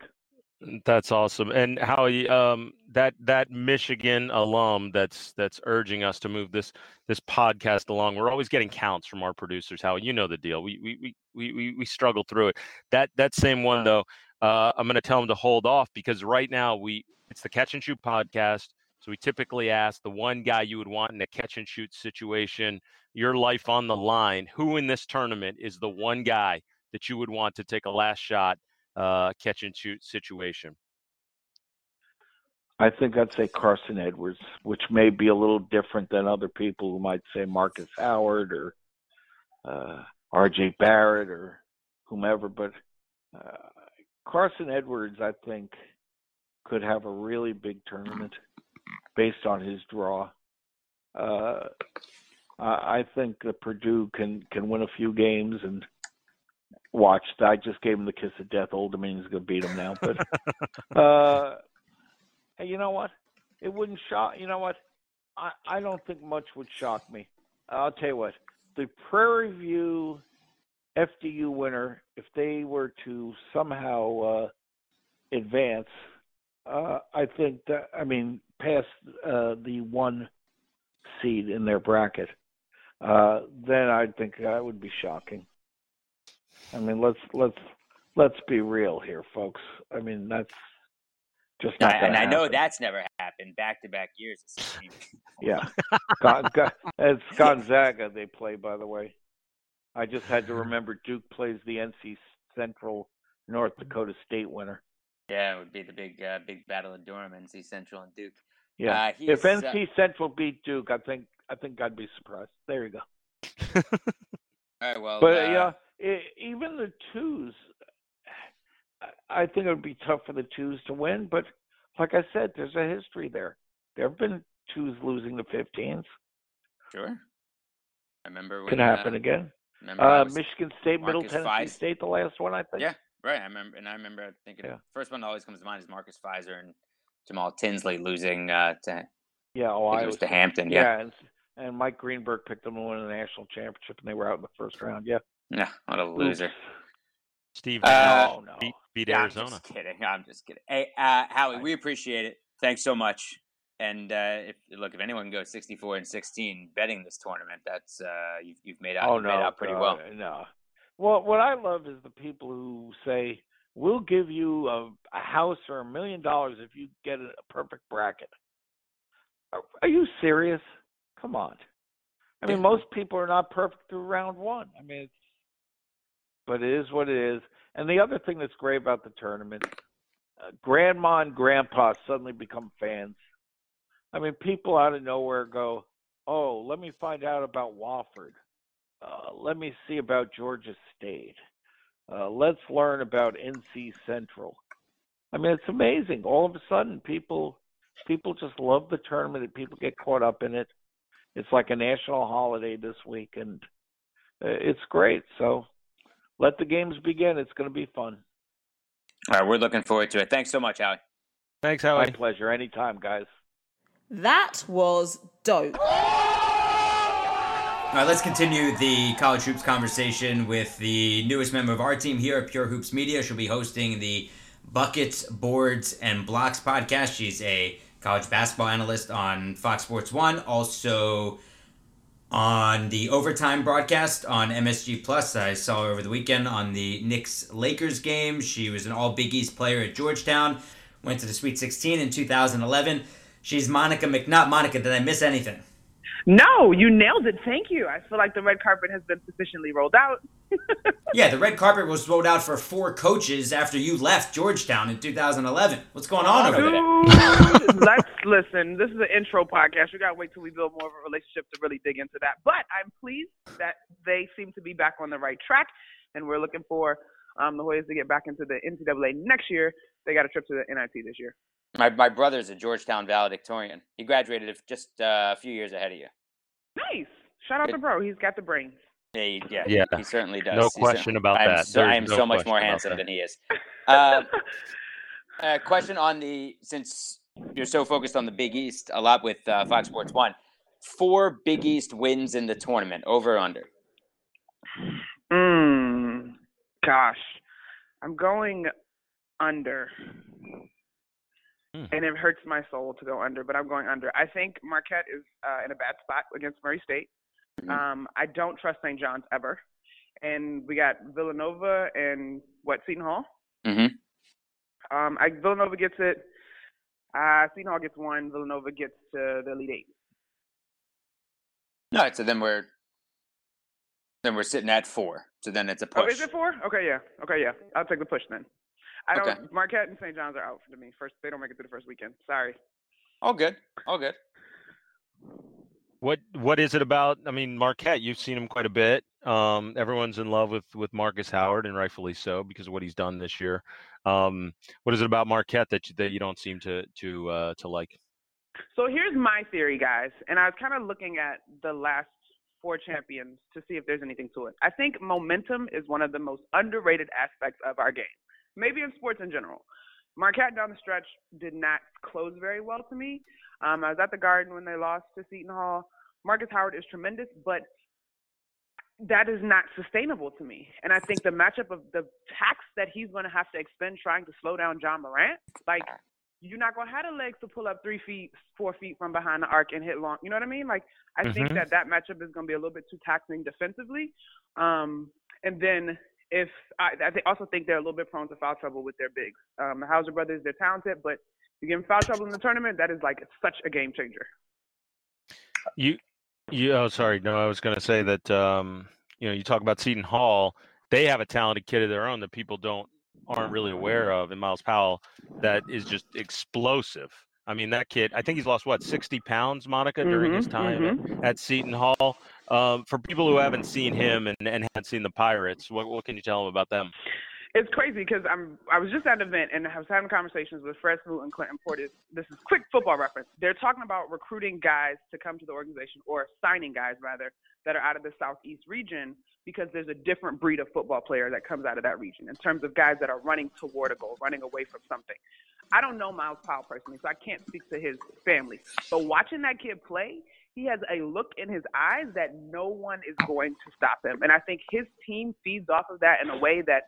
That's awesome. And Howie, um, that that Michigan alum that's that's urging us to move this this podcast along. We're always getting counts from our producers. Howie, you know the deal. We we we we we, struggle through it. That that same one though, uh, I'm going to tell him to hold off because right now we it's the catch and shoot podcast. So we typically ask the one guy you would want in a catch and shoot situation, your life on the line. Who in this tournament is the one guy that you would want to take a last shot? Uh, catch and shoot situation. I think I'd say Carson Edwards, which may be a little different than other people who might say Marcus Howard or uh, R.J. Barrett or whomever. But uh, Carson Edwards, I think, could have a really big tournament based on his draw. Uh, I think that Purdue can can win a few games and watch. I just gave him the kiss of death. Old Dominion's going to beat him now, but uh, hey, you know what? It wouldn't shock. You know what? I I don't think much would shock me. I'll tell you what. The Prairie View FDU winner, if they were to somehow uh, advance, uh, I think that I mean past uh, the one seed in their bracket, uh, then I think that would be shocking. I mean, let's let's let's be real here, folks. I mean, that's just not. I- and I know that's never happened back to back years. Yeah, Gon- Gon- it's Gonzaga they play, by the way. I just had to remember Duke plays the NC Central North Dakota State winner. yeah, it would be the big uh, big battle of Durham, NC Central and Duke. Yeah, Uh, if he's, uh, NC Central beat Duke, I think I think I'd be surprised. There you go. All right, well, But uh, yeah, even the twos, I- I think it would be tough for the twos to win. But like I said, there's a history there. There have been twos losing the 15s. sure. I remember when Could happen uh, again. Uh, was- Michigan State, Middle Tennessee Fies- State, the last one, I think. Yeah, right. I remember, and I remember thinking Yeah. first one that always comes to mind is Marcus Fizer and Jamal Tinsley losing uh, to Yeah, I think it was to Hampton. Yeah, Yeah, and, and Mike Greenberg picked them to win the national championship, and they were out in the first round. Yeah, yeah, what a loser. Oops. Steve Uh, Van oh no. beat, beat Yeah, I'm Arizona. just kidding. I'm just kidding. Hey, uh, Howie, I- we appreciate it. Thanks so much. And uh, if look, if anyone goes 64 and 16 betting this tournament, that's uh, you've, you've made out oh you've no, made out pretty well. No. Well, what I love is the people who say we'll give you a, a house or a million dollars if you get a, a perfect bracket. Are, are you serious? Come on. I mean, most people are not perfect through round one. I mean, it's, but it is what it is. And the other thing that's great about the tournament, uh, grandma and grandpa suddenly become fans. I mean, people out of nowhere go, "Oh, let me find out about Wofford. Uh, let me see about Georgia State. Uh, let's learn about NC Central." I mean, it's amazing. All of a sudden, people people just love the tournament. People get caught up in it. It's like a national holiday this week, and uh, it's great. So let the games begin. It's going to be fun. All right, we're looking forward to it. Thanks so much, Howie. Thanks, Howie. My pleasure. Anytime, guys. That was dope. All right, let's continue the college hoops conversation with the newest member of our team here at Pure Hoops Media. She'll be hosting the Buckets, Boards, and Blocks podcast. She's a college basketball analyst on Fox Sports One, also on the overtime broadcast on MSG Plus. I saw her over the weekend on the Knicks Lakers game. She was an All Big East player at Georgetown. Went to the Sweet 16 in 2011. She's Monica McNutt. Monica, did I miss anything? No, you nailed it. Thank you. I feel like the red carpet has been sufficiently rolled out. yeah, the red carpet was rolled out for four coaches after you left Georgetown in 2011. What's going on over there? Let's listen. This is an intro podcast. We got to wait till we build more of a relationship to really dig into that. But I'm pleased that they seem to be back on the right track, and we're looking for um, the Hoyas to get back into the NCAA next year. They got a trip to the NIT this year. My my brother's a Georgetown valedictorian. He graduated just uh, a few years ahead of you. Nice. Shout out Good. to bro. He's got the brains. He, yeah, yeah, he certainly does. No question about I'm that. So, I am no so much more handsome than he is. Uh, a question on the since you're so focused on the Big East a lot with uh, Fox Sports One, four Big East wins in the tournament, over or under? Hmm. Gosh, I'm going under. Hmm. And it hurts my soul to go under, but I'm going under. I think Marquette is uh, in a bad spot against Murray State. Mm-hmm. Um, I don't trust St. John's ever. And we got Villanova and what Seton Hall. Mm-hmm. Um, I, Villanova gets it. Uh, Seton Hall gets one. Villanova gets to the Elite Eight. All right, so then we're then we're sitting at four. So then it's a push. Oh, is it four? Okay, yeah. Okay, yeah. I'll take the push then. I don't. Okay. Marquette and St. John's are out for me. First, they don't make it through the first weekend. Sorry. All good. All good. What What is it about? I mean, Marquette. You've seen him quite a bit. Um, everyone's in love with with Marcus Howard, and rightfully so because of what he's done this year. Um, what is it about Marquette that you, that you don't seem to to uh, to like? So here's my theory, guys, and I was kind of looking at the last four champions to see if there's anything to it. I think momentum is one of the most underrated aspects of our game maybe in sports in general. Marquette down the stretch did not close very well to me. Um, I was at the Garden when they lost to Seton Hall. Marcus Howard is tremendous, but that is not sustainable to me. And I think the matchup of the tax that he's going to have to expend trying to slow down John Morant, like you're not going to have the legs to pull up three feet, four feet from behind the arc and hit long. You know what I mean? Like I mm-hmm. think that that matchup is going to be a little bit too taxing defensively. Um, and then if I, I also think they're a little bit prone to foul trouble with their bigs. Um, the Hauser brothers, they're talented, but you give them foul trouble in the tournament, that is like such a game changer. You, you. Oh, sorry. No, I was going to say that. Um, you know, you talk about Seton Hall. They have a talented kid of their own that people don't aren't really aware of, and Myles Powell, that is just explosive. I mean, that kid. I think he's lost what sixty pounds, Monica, during mm-hmm, his time mm-hmm. at, at Seton Hall. Um, for people who haven't seen him and, and haven't seen the Pirates, what, what can you tell them about them? It's crazy because I'm I was just at an event and I was having conversations with Fred Smoot and Clinton Portis. This is quick football reference. They're talking about recruiting guys to come to the organization or signing guys rather that are out of the southeast region because there's a different breed of football player that comes out of that region in terms of guys that are running toward a goal, running away from something. I don't know Myles Powell personally, so I can't speak to his family. But watching that kid play, he has a look in his eyes that no one is going to stop him. And I think his team feeds off of that in a way that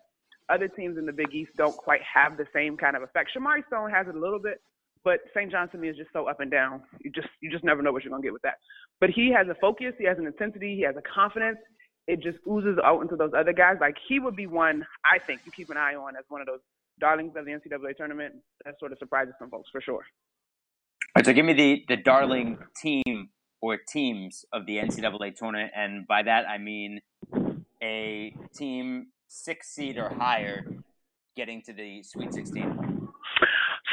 other teams in the Big East don't quite have the same kind of effect. Shamari Stone has it a little bit, but St. John's to me is just so up and down. You just you just never know what you're gonna get with that. But he has a focus, he has an intensity, he has a confidence. It just oozes out into those other guys. Like he would be one I think you keep an eye on as one of those darlings of the NCAA tournament. That sort of surprises some folks for sure. All right, so give me the the darling mm-hmm. team or teams of the NCAA tournament, and by that I mean a team six seed or higher getting to the Sweet 16.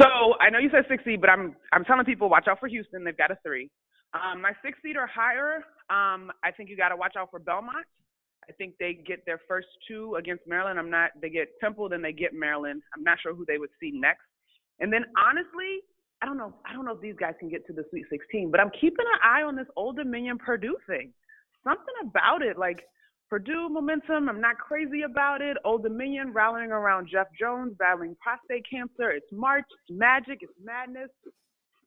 So I know you said six seed, but I'm I'm telling people watch out for Houston. They've got a three. Um, my six seed or higher. Um, I think you got to watch out for Belmont. I think they get their first two against Maryland. I'm not. They get Temple, then they get Maryland. I'm not sure who they would see next. And then honestly, I don't know. I don't know if these guys can get to the Sweet 16, but I'm keeping an eye on this Old Dominion Purdue thing. Something about it, like Purdue momentum. I'm not crazy about it. Old Dominion rallying around Jeff Jones, battling prostate cancer. It's March. It's magic. It's madness.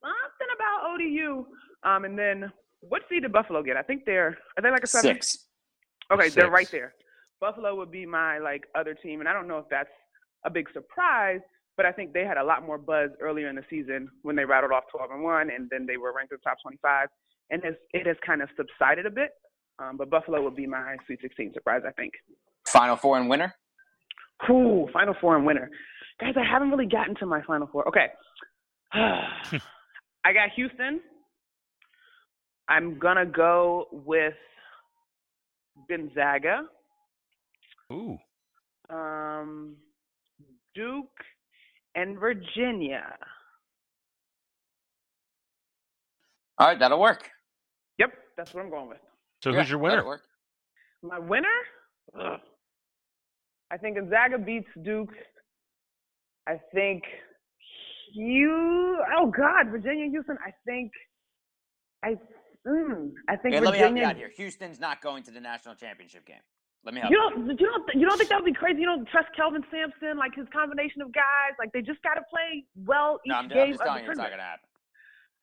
Something about ODU. Um, and then what seed did Buffalo get? I think they're are they like a seven? Six. Okay, Six. they're right there. Buffalo would be my like other team, and I don't know if that's a big surprise, but I think they had a lot more buzz earlier in the season when they rattled off 12 and one, and then they were ranked in the top 25, and it's, it has kind of subsided a bit. Um, but Buffalo would be my Sweet 16 surprise, I think. Final four and winner. Cool, Final Four and winner, guys. I haven't really gotten to my Final Four. Okay, I got Houston. I'm gonna go with Gonzaga. Ooh. um, Duke, and Virginia. All right, that'll work. Yep, that's what I'm going with. So Yeah, who's your winner? work. My winner? Ugh. I think Gonzaga beats Duke. I think you. Oh God, Virginia, Houston. I think. I. Mm, I think Okay, let me help you Virginia. out here. Houston's not going to the national championship game. Let me help You you. don't, you don't, you don't think that would be crazy? You don't trust Kelvin Sampson, like his combination of guys, like they just got to play well each No, I'm, I'm just telling you, it's not going to happen.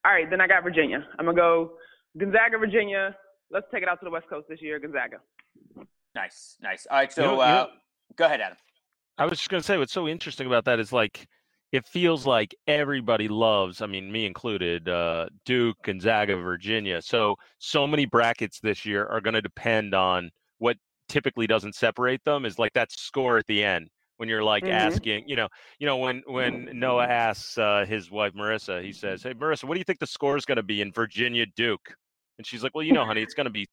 All right, then I got Virginia. I'm gonna go Gonzaga, Virginia. Let's take it out to the West Coast this year, Gonzaga. Nice, nice. All right, so You know- you uh, know- go ahead, Adam. I was just gonna say what's so interesting about that is like it feels like everybody loves, I mean, me included, uh, Duke, Gonzaga, Virginia. So so many brackets this year are gonna depend on what typically doesn't separate them is like that score at the end when you're like Mhm. asking, you know, you know, when when Noah asks uh, his wife Marissa, he says, "Hey Marissa, what do you think the score is going to be in Virginia Duke?" And she's like, "Well, you know, honey, it's going to be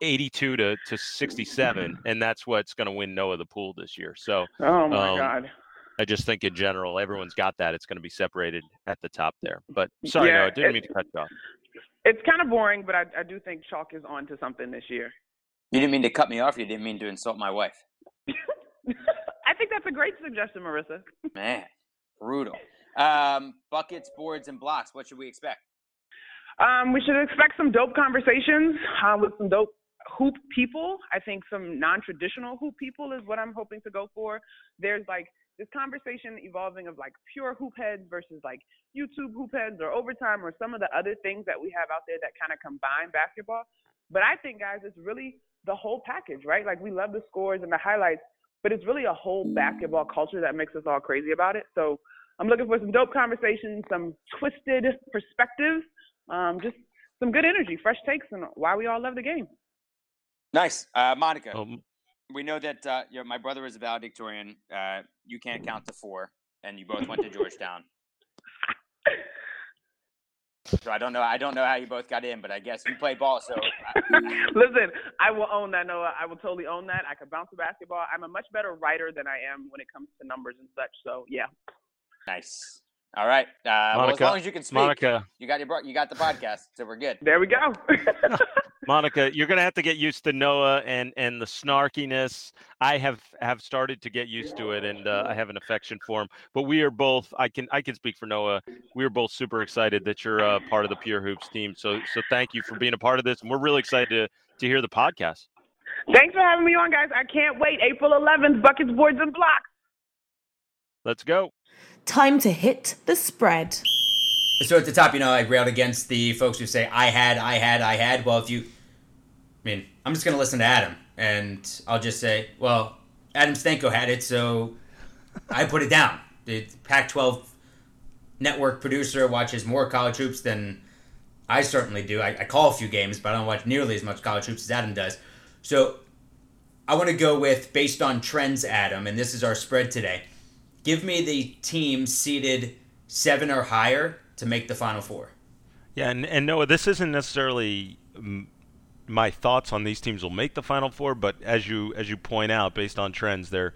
82 to to 67, and that's what's going to win Noah the pool this year." So Oh my Um, God. I just think in general, everyone's got that. It's going to be separated at the top there. But sorry, Yeah, no, I didn't mean to cut you off. It's kind of boring, but I, I do think chalk is on to something this year. You didn't mean to cut me off. You didn't mean to insult my wife. I think that's a great suggestion, Marissa. Man, brutal. Um, buckets, boards, and blocks. What should we expect? Um, we should expect some dope conversations uh, with some dope hoop people. I think some non-traditional hoop people is what I'm hoping to go for. There's like this conversation evolving of like pure hoop heads versus like YouTube hoop heads or overtime or some of the other things that we have out there that kind of combine basketball. But I think guys, it's really the whole package, right? Like we love the scores and the highlights, but it's really a whole basketball culture that makes us all crazy about it. So I'm looking for some dope conversations, some twisted perspectives, um, just some good energy, fresh takes, and why we all love the game. Nice, uh, Monica. Um, We know that uh, you know, my brother is a valedictorian. Uh, you can't count to four, and you both went to Georgetown. So I don't know. I don't know how you both got in, but I guess you play ball. So Listen, I will own that, Noah. I will totally own that. I can bounce a basketball. I'm a much better writer than I am when it comes to numbers and such. So yeah. nice. All right. Uh, well, as Monica- long as you can speak, Monica, you got your bro- you got the podcast, so we're good. There we go. Monica, you're gonna have to get used to Noah and and the snarkiness. I have have started to get used to it, and uh, I have an affection for him. But we are both. I can I can speak for Noah. We are both super excited that you're uh, part of the Pure Hoops team. So so thank you for being a part of this, and we're really excited to to hear the podcast. Thanks for having me on, guys. I can't wait. April 11th, buckets, boards, and blocks. Let's go. Time to hit the spread. So at the top, you know, I railed against the folks who say I had, I had, I had. Well, if you, I mean, I'm just gonna listen to Adam, and I'll just say, well, Adam Stanko had it, so I put it down. The Pac-12 network producer watches more college hoops than I certainly do. I, I call a few games, but I don't watch nearly as much college hoops as Adam does. So I want to go with based on trends, Adam, and this is our spread today. Give me the team seeded seven or higher to make the final four. Yeah, and, and Noah, this isn't necessarily mm, my thoughts on these teams will make the Final Four, but as you as you point out, based on trends, they're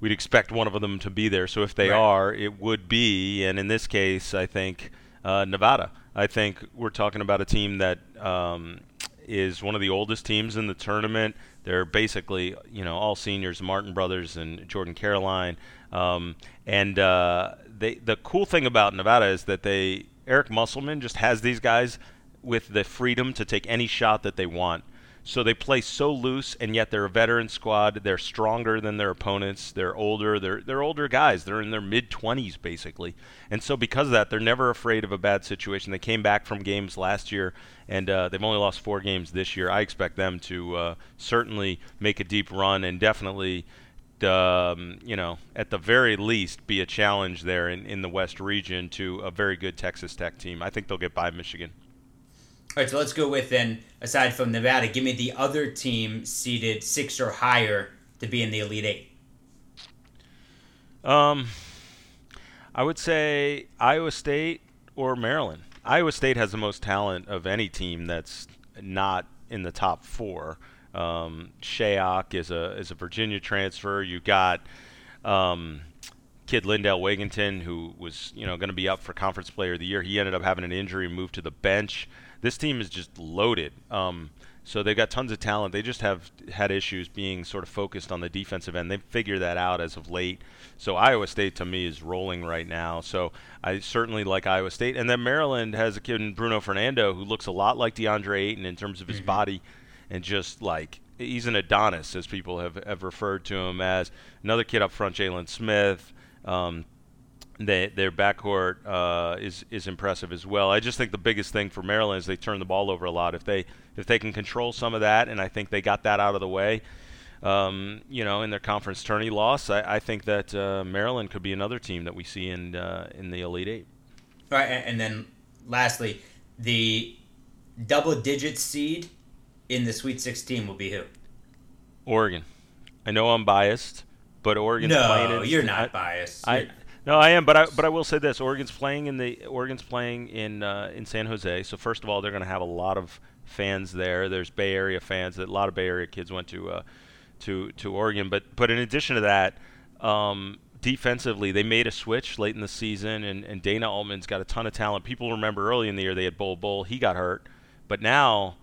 we'd expect one of them to be there. So if they Right. are, it would be, and in this case, I think uh, Nevada. I think we're talking about a team that um, is one of the oldest teams in the tournament. They're basically, you know, all seniors, Martin brothers and Jordan Caroline. Um, and uh, they, the cool thing about Nevada is that they, Eric Musselman just has these guys with the freedom to take any shot that they want. So they play so loose, and yet they're a veteran squad. They're stronger than their opponents. They're older. They're they're older guys. They're in their mid 20s basically, and so because of that, they're never afraid of a bad situation. They came back from games last year, and uh, they've only lost four games this year. I expect them to uh, certainly make a deep run and definitely. Um, you know, at the very least, be a challenge there in, in the West region to a very good Texas Tech team. I think they'll get by Michigan. All right, so let's go with then. Aside from Nevada, give me the other team seeded six or higher to be in the Elite Eight. Um, I would say Iowa State or Maryland. Iowa State has the most talent of any team that's not in the top four. Um, Shayok is a is a Virginia transfer. You got um, kid Lindell Wigginton, who was you know going to be up for Conference Player of the Year. He ended up having an injury and moved to the bench. This team is just loaded. Um, so they've got tons of talent. They just have had issues being sort of focused on the defensive end. They've figured that out as of late. So Iowa State to me is rolling right now. So I certainly like Iowa State. And then Maryland has a kid in Bruno Fernando who looks a lot like DeAndre Ayton in terms of his body and just like he's an Adonis as people have, have referred to him as. Another kid up front, Jalen Smith. Um, they, their backcourt uh, is is impressive as well. I just think the biggest thing for Maryland is they turn the ball over a lot. If they if they can control some of that, and I think they got that out of the way, um, you know, in their conference tourney loss, I, I think that uh, Maryland could be another team that we see in uh, in the Elite Eight. All right, and then lastly, the double-digit seed in the Sweet 16 will be who? Oregon. I know I'm biased, but playing. No, you're not I- biased. I You're- no, I am, but I but I will say this: Oregon's playing in the Oregon's playing in uh, in San Jose. So first of all, they're going to have a lot of fans there. There's Bay Area fans. That a lot of Bay Area kids went to uh, to to Oregon. But but in addition to that, um, defensively they made a switch late in the season, and, and Dana Altman's got a ton of talent. People remember early in the year they had Bol Bol. He got hurt, but now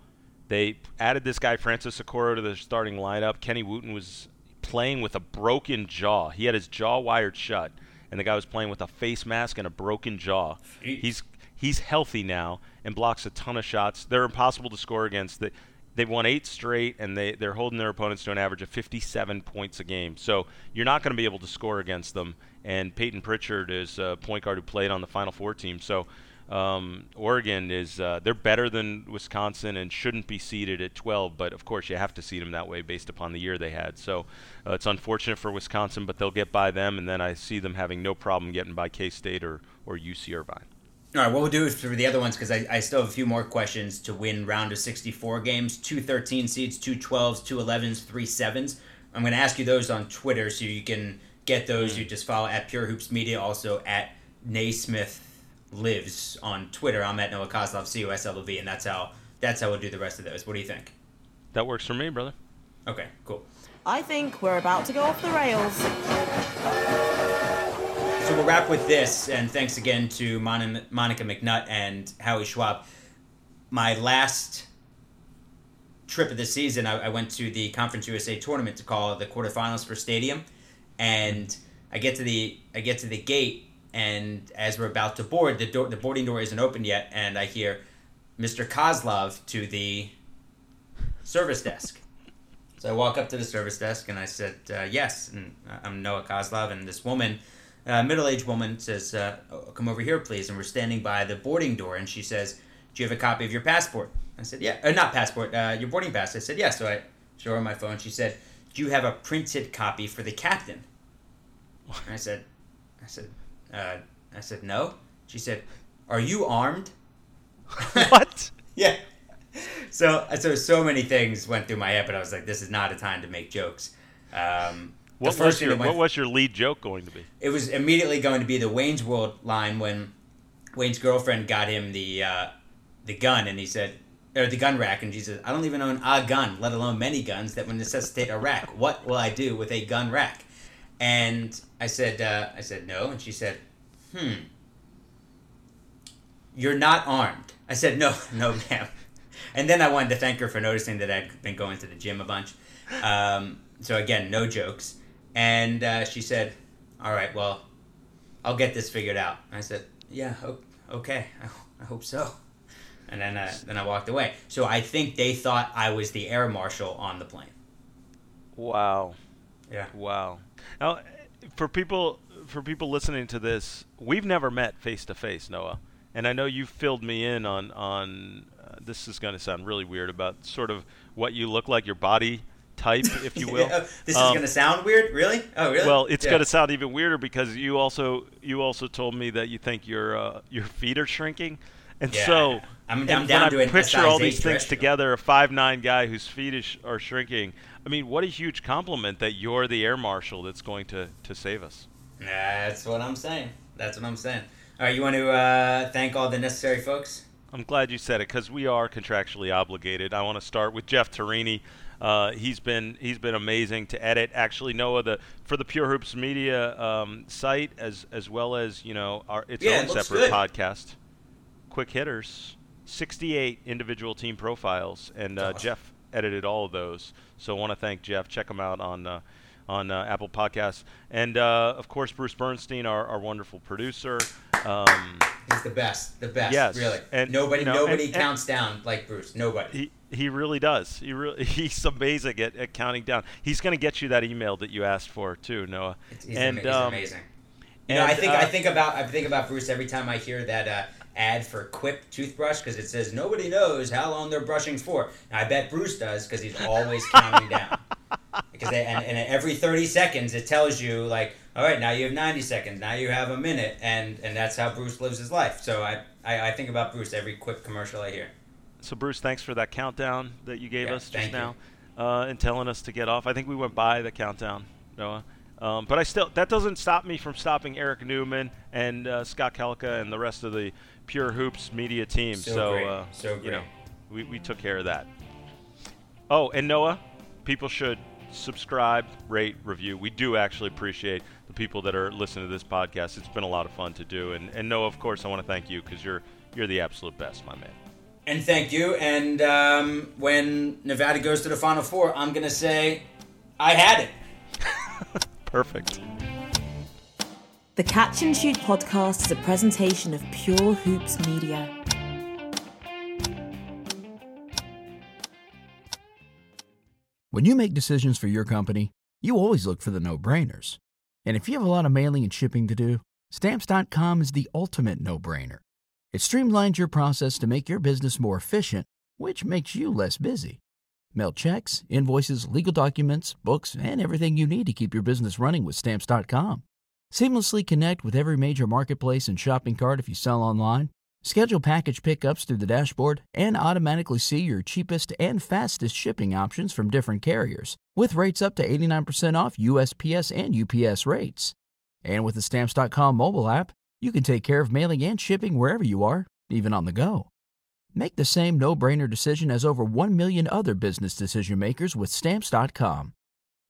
they added this guy Francis Okoro to the starting lineup. Kenny Wooten was playing with a broken jaw. He had his jaw wired shut, and the guy was playing with a face mask and a broken jaw. Jeez. He's he's healthy now and blocks a ton of shots. They're impossible to score against. They, they've won eight straight, and they, they're holding their opponents to an average of 57 points a game. So you're not going to be able to score against them. And Payton Pritchard is a point guard who played on the Final Four team. So um, Oregon is uh, they're better than Wisconsin and shouldn't be seeded at 12. But of course, you have to seed them that way based upon the year they had. So uh, it's unfortunate for Wisconsin, but they'll get by them. And then I see them having no problem getting by K-State or or UC Irvine. All right, what we'll do is for the other ones, because I, I still have a few more questions to win round of 64 games two 13 seeds, two 12s, two 11s, three 7s. I'm going to ask you those on Twitter so you can get those. You just follow at Pure Hoops Media, also at Naismith Lives on Twitter. I'm at Noah Coslov, C O S L O V, and that's how that's how we'll do the rest of those. What do you think? That works for me, brother. Okay, cool. I think we're about to go off the rails. So we'll wrap with this, and thanks again to Mon- Monica McNutt and Howie Schwab. My last trip of the season, I, I went to the Conference USA tournament to call the quarterfinals for Stadium, and I get to the I get to the gate, and as we're about to board, the door the boarding door isn't open yet, and I hear Mr. Coslov to the service desk. So I walk up to the service desk and I said, uh, "Yes, and I'm Noah Coslov." And this woman, uh, middle-aged woman, says, uh, oh, "Come over here, please." And we're standing by the boarding door, and she says, "Do you have a copy of your passport?" I said, "Yeah, uh, not passport, uh, your boarding pass." I said, "Yeah." So I show her my phone. She said, "Do you have a printed copy for the captain?" And I said, "I said, uh, I said no." She said, "Are you armed?" what? Yeah. So so so many things went through my head, but I was like, this is not a time to make jokes. Um, What was your What was your lead joke going to be? it was immediately going to be the Wayne's World line when Wayne's girlfriend got him the uh, the gun, and he said, or the gun rack, and she said, "I don't even own a gun, let alone many guns that would necessitate a rack. What will I do with a gun rack?" And I said, uh, I said no, and she said, hmm. You're not armed. I said, no, no, ma'am. And then I wanted to thank her for noticing that I'd been going to the gym a bunch. Um, so again, no jokes. And uh, she said, all right, well, I'll get this figured out. I said, yeah, okay, I hope so. And then, uh, then I walked away. So I think they thought I was the air marshal on the plane. Wow. Yeah. Wow. Now, for people for people listening to this, we've never met face to face, Noah, and I know you filled me in on on. Uh, this is going to sound really weird about sort of what you look like, your body type, if you will. this um, is going to sound weird, really? Oh, really? Well, it's yeah. going to sound even weirder because you also you also told me that you think your uh, your feet are shrinking, and yeah. so I'm, and I'm down when to I picture all these things together, a five nine guy whose feet is, are shrinking. I mean, what a huge compliment that you're the air marshal that's going to, to save us. That's what I'm saying. That's what I'm saying. All right, you want to uh, thank all the necessary folks? I'm glad you said it because we are contractually obligated. I want to start with Jeff Torini. Uh, he's been he's been amazing to edit. Actually, Noah, the for the Pure Hoops Media um, site as as well as you know our its Yeah, own it separate good. podcast. Quick hitters, 68 individual team profiles, and uh, awesome. Jeff edited all of those. So I want to thank Jeff. Check him out on uh, on uh, Apple Podcasts, and uh, of course Bruce Bernstein, our, our wonderful producer. Um, He's the best, the best. Yes, really. and, nobody, you know, nobody and- and- counts down like Bruce. Nobody. he he really does. He really he's amazing at, at counting down. He's going to get you that email that you asked for too, Noah. It's, he's, and ama- he's um, amazing. You know, I think uh, I think about I think about Bruce every time I hear that uh, ad for Quip toothbrush because it says nobody knows how long they're brushing for. And I bet Bruce does because he's always counting down. Because they, and, and every thirty seconds it tells you like, all right, now you have ninety seconds, now you have a minute, and and that's how Bruce lives his life. So I I, I think about Bruce every Quip commercial I hear. So Bruce, thanks for that countdown that you gave Yeah, us just now, uh, and telling us to get off. I think we went by the countdown, Noah. Um, but I still that doesn't stop me from stopping Eric Newman and uh, Scott Kelka and the rest of the Pure Hoops media team. So great, uh, so you know, we, we took care of that. Oh, and Noah, people should subscribe, rate, review. We do actually appreciate the people that are listening to this podcast. It's been a lot of fun to do. And, and Noah, of course, I want to thank you because you're you're the absolute best, my man. And thank you. And um, when Nevada goes to the Final Four, I'm gonna say, I had it. Perfect. The Catch and Shoot podcast is a presentation of Pure Hoops Media. When you make decisions for your company, you always look for the no brainers. And if you have a lot of mailing and shipping to do, Stamps.com is the ultimate no brainer. It streamlines your process to make your business more efficient, which makes you less busy. Mail checks, invoices, legal documents, books, and everything you need to keep your business running with Stamps.com. Seamlessly connect with every major marketplace and shopping cart if you sell online. Schedule package pickups through the dashboard and automatically see your cheapest and fastest shipping options from different carriers, with rates up to 89% off USPS and UPS rates. And with the Stamps.com mobile app, you can take care of mailing and shipping wherever you are, even on the go. Make the same no brainer decision as over 1 million other business decision makers with Stamps.com.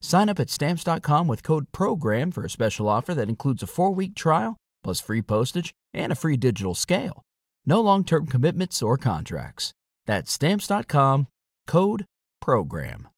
Sign up at Stamps.com with code PROGRAM for a special offer that includes a four week trial, plus free postage and a free digital scale. No long term commitments or contracts. That's Stamps.com, code PROGRAM.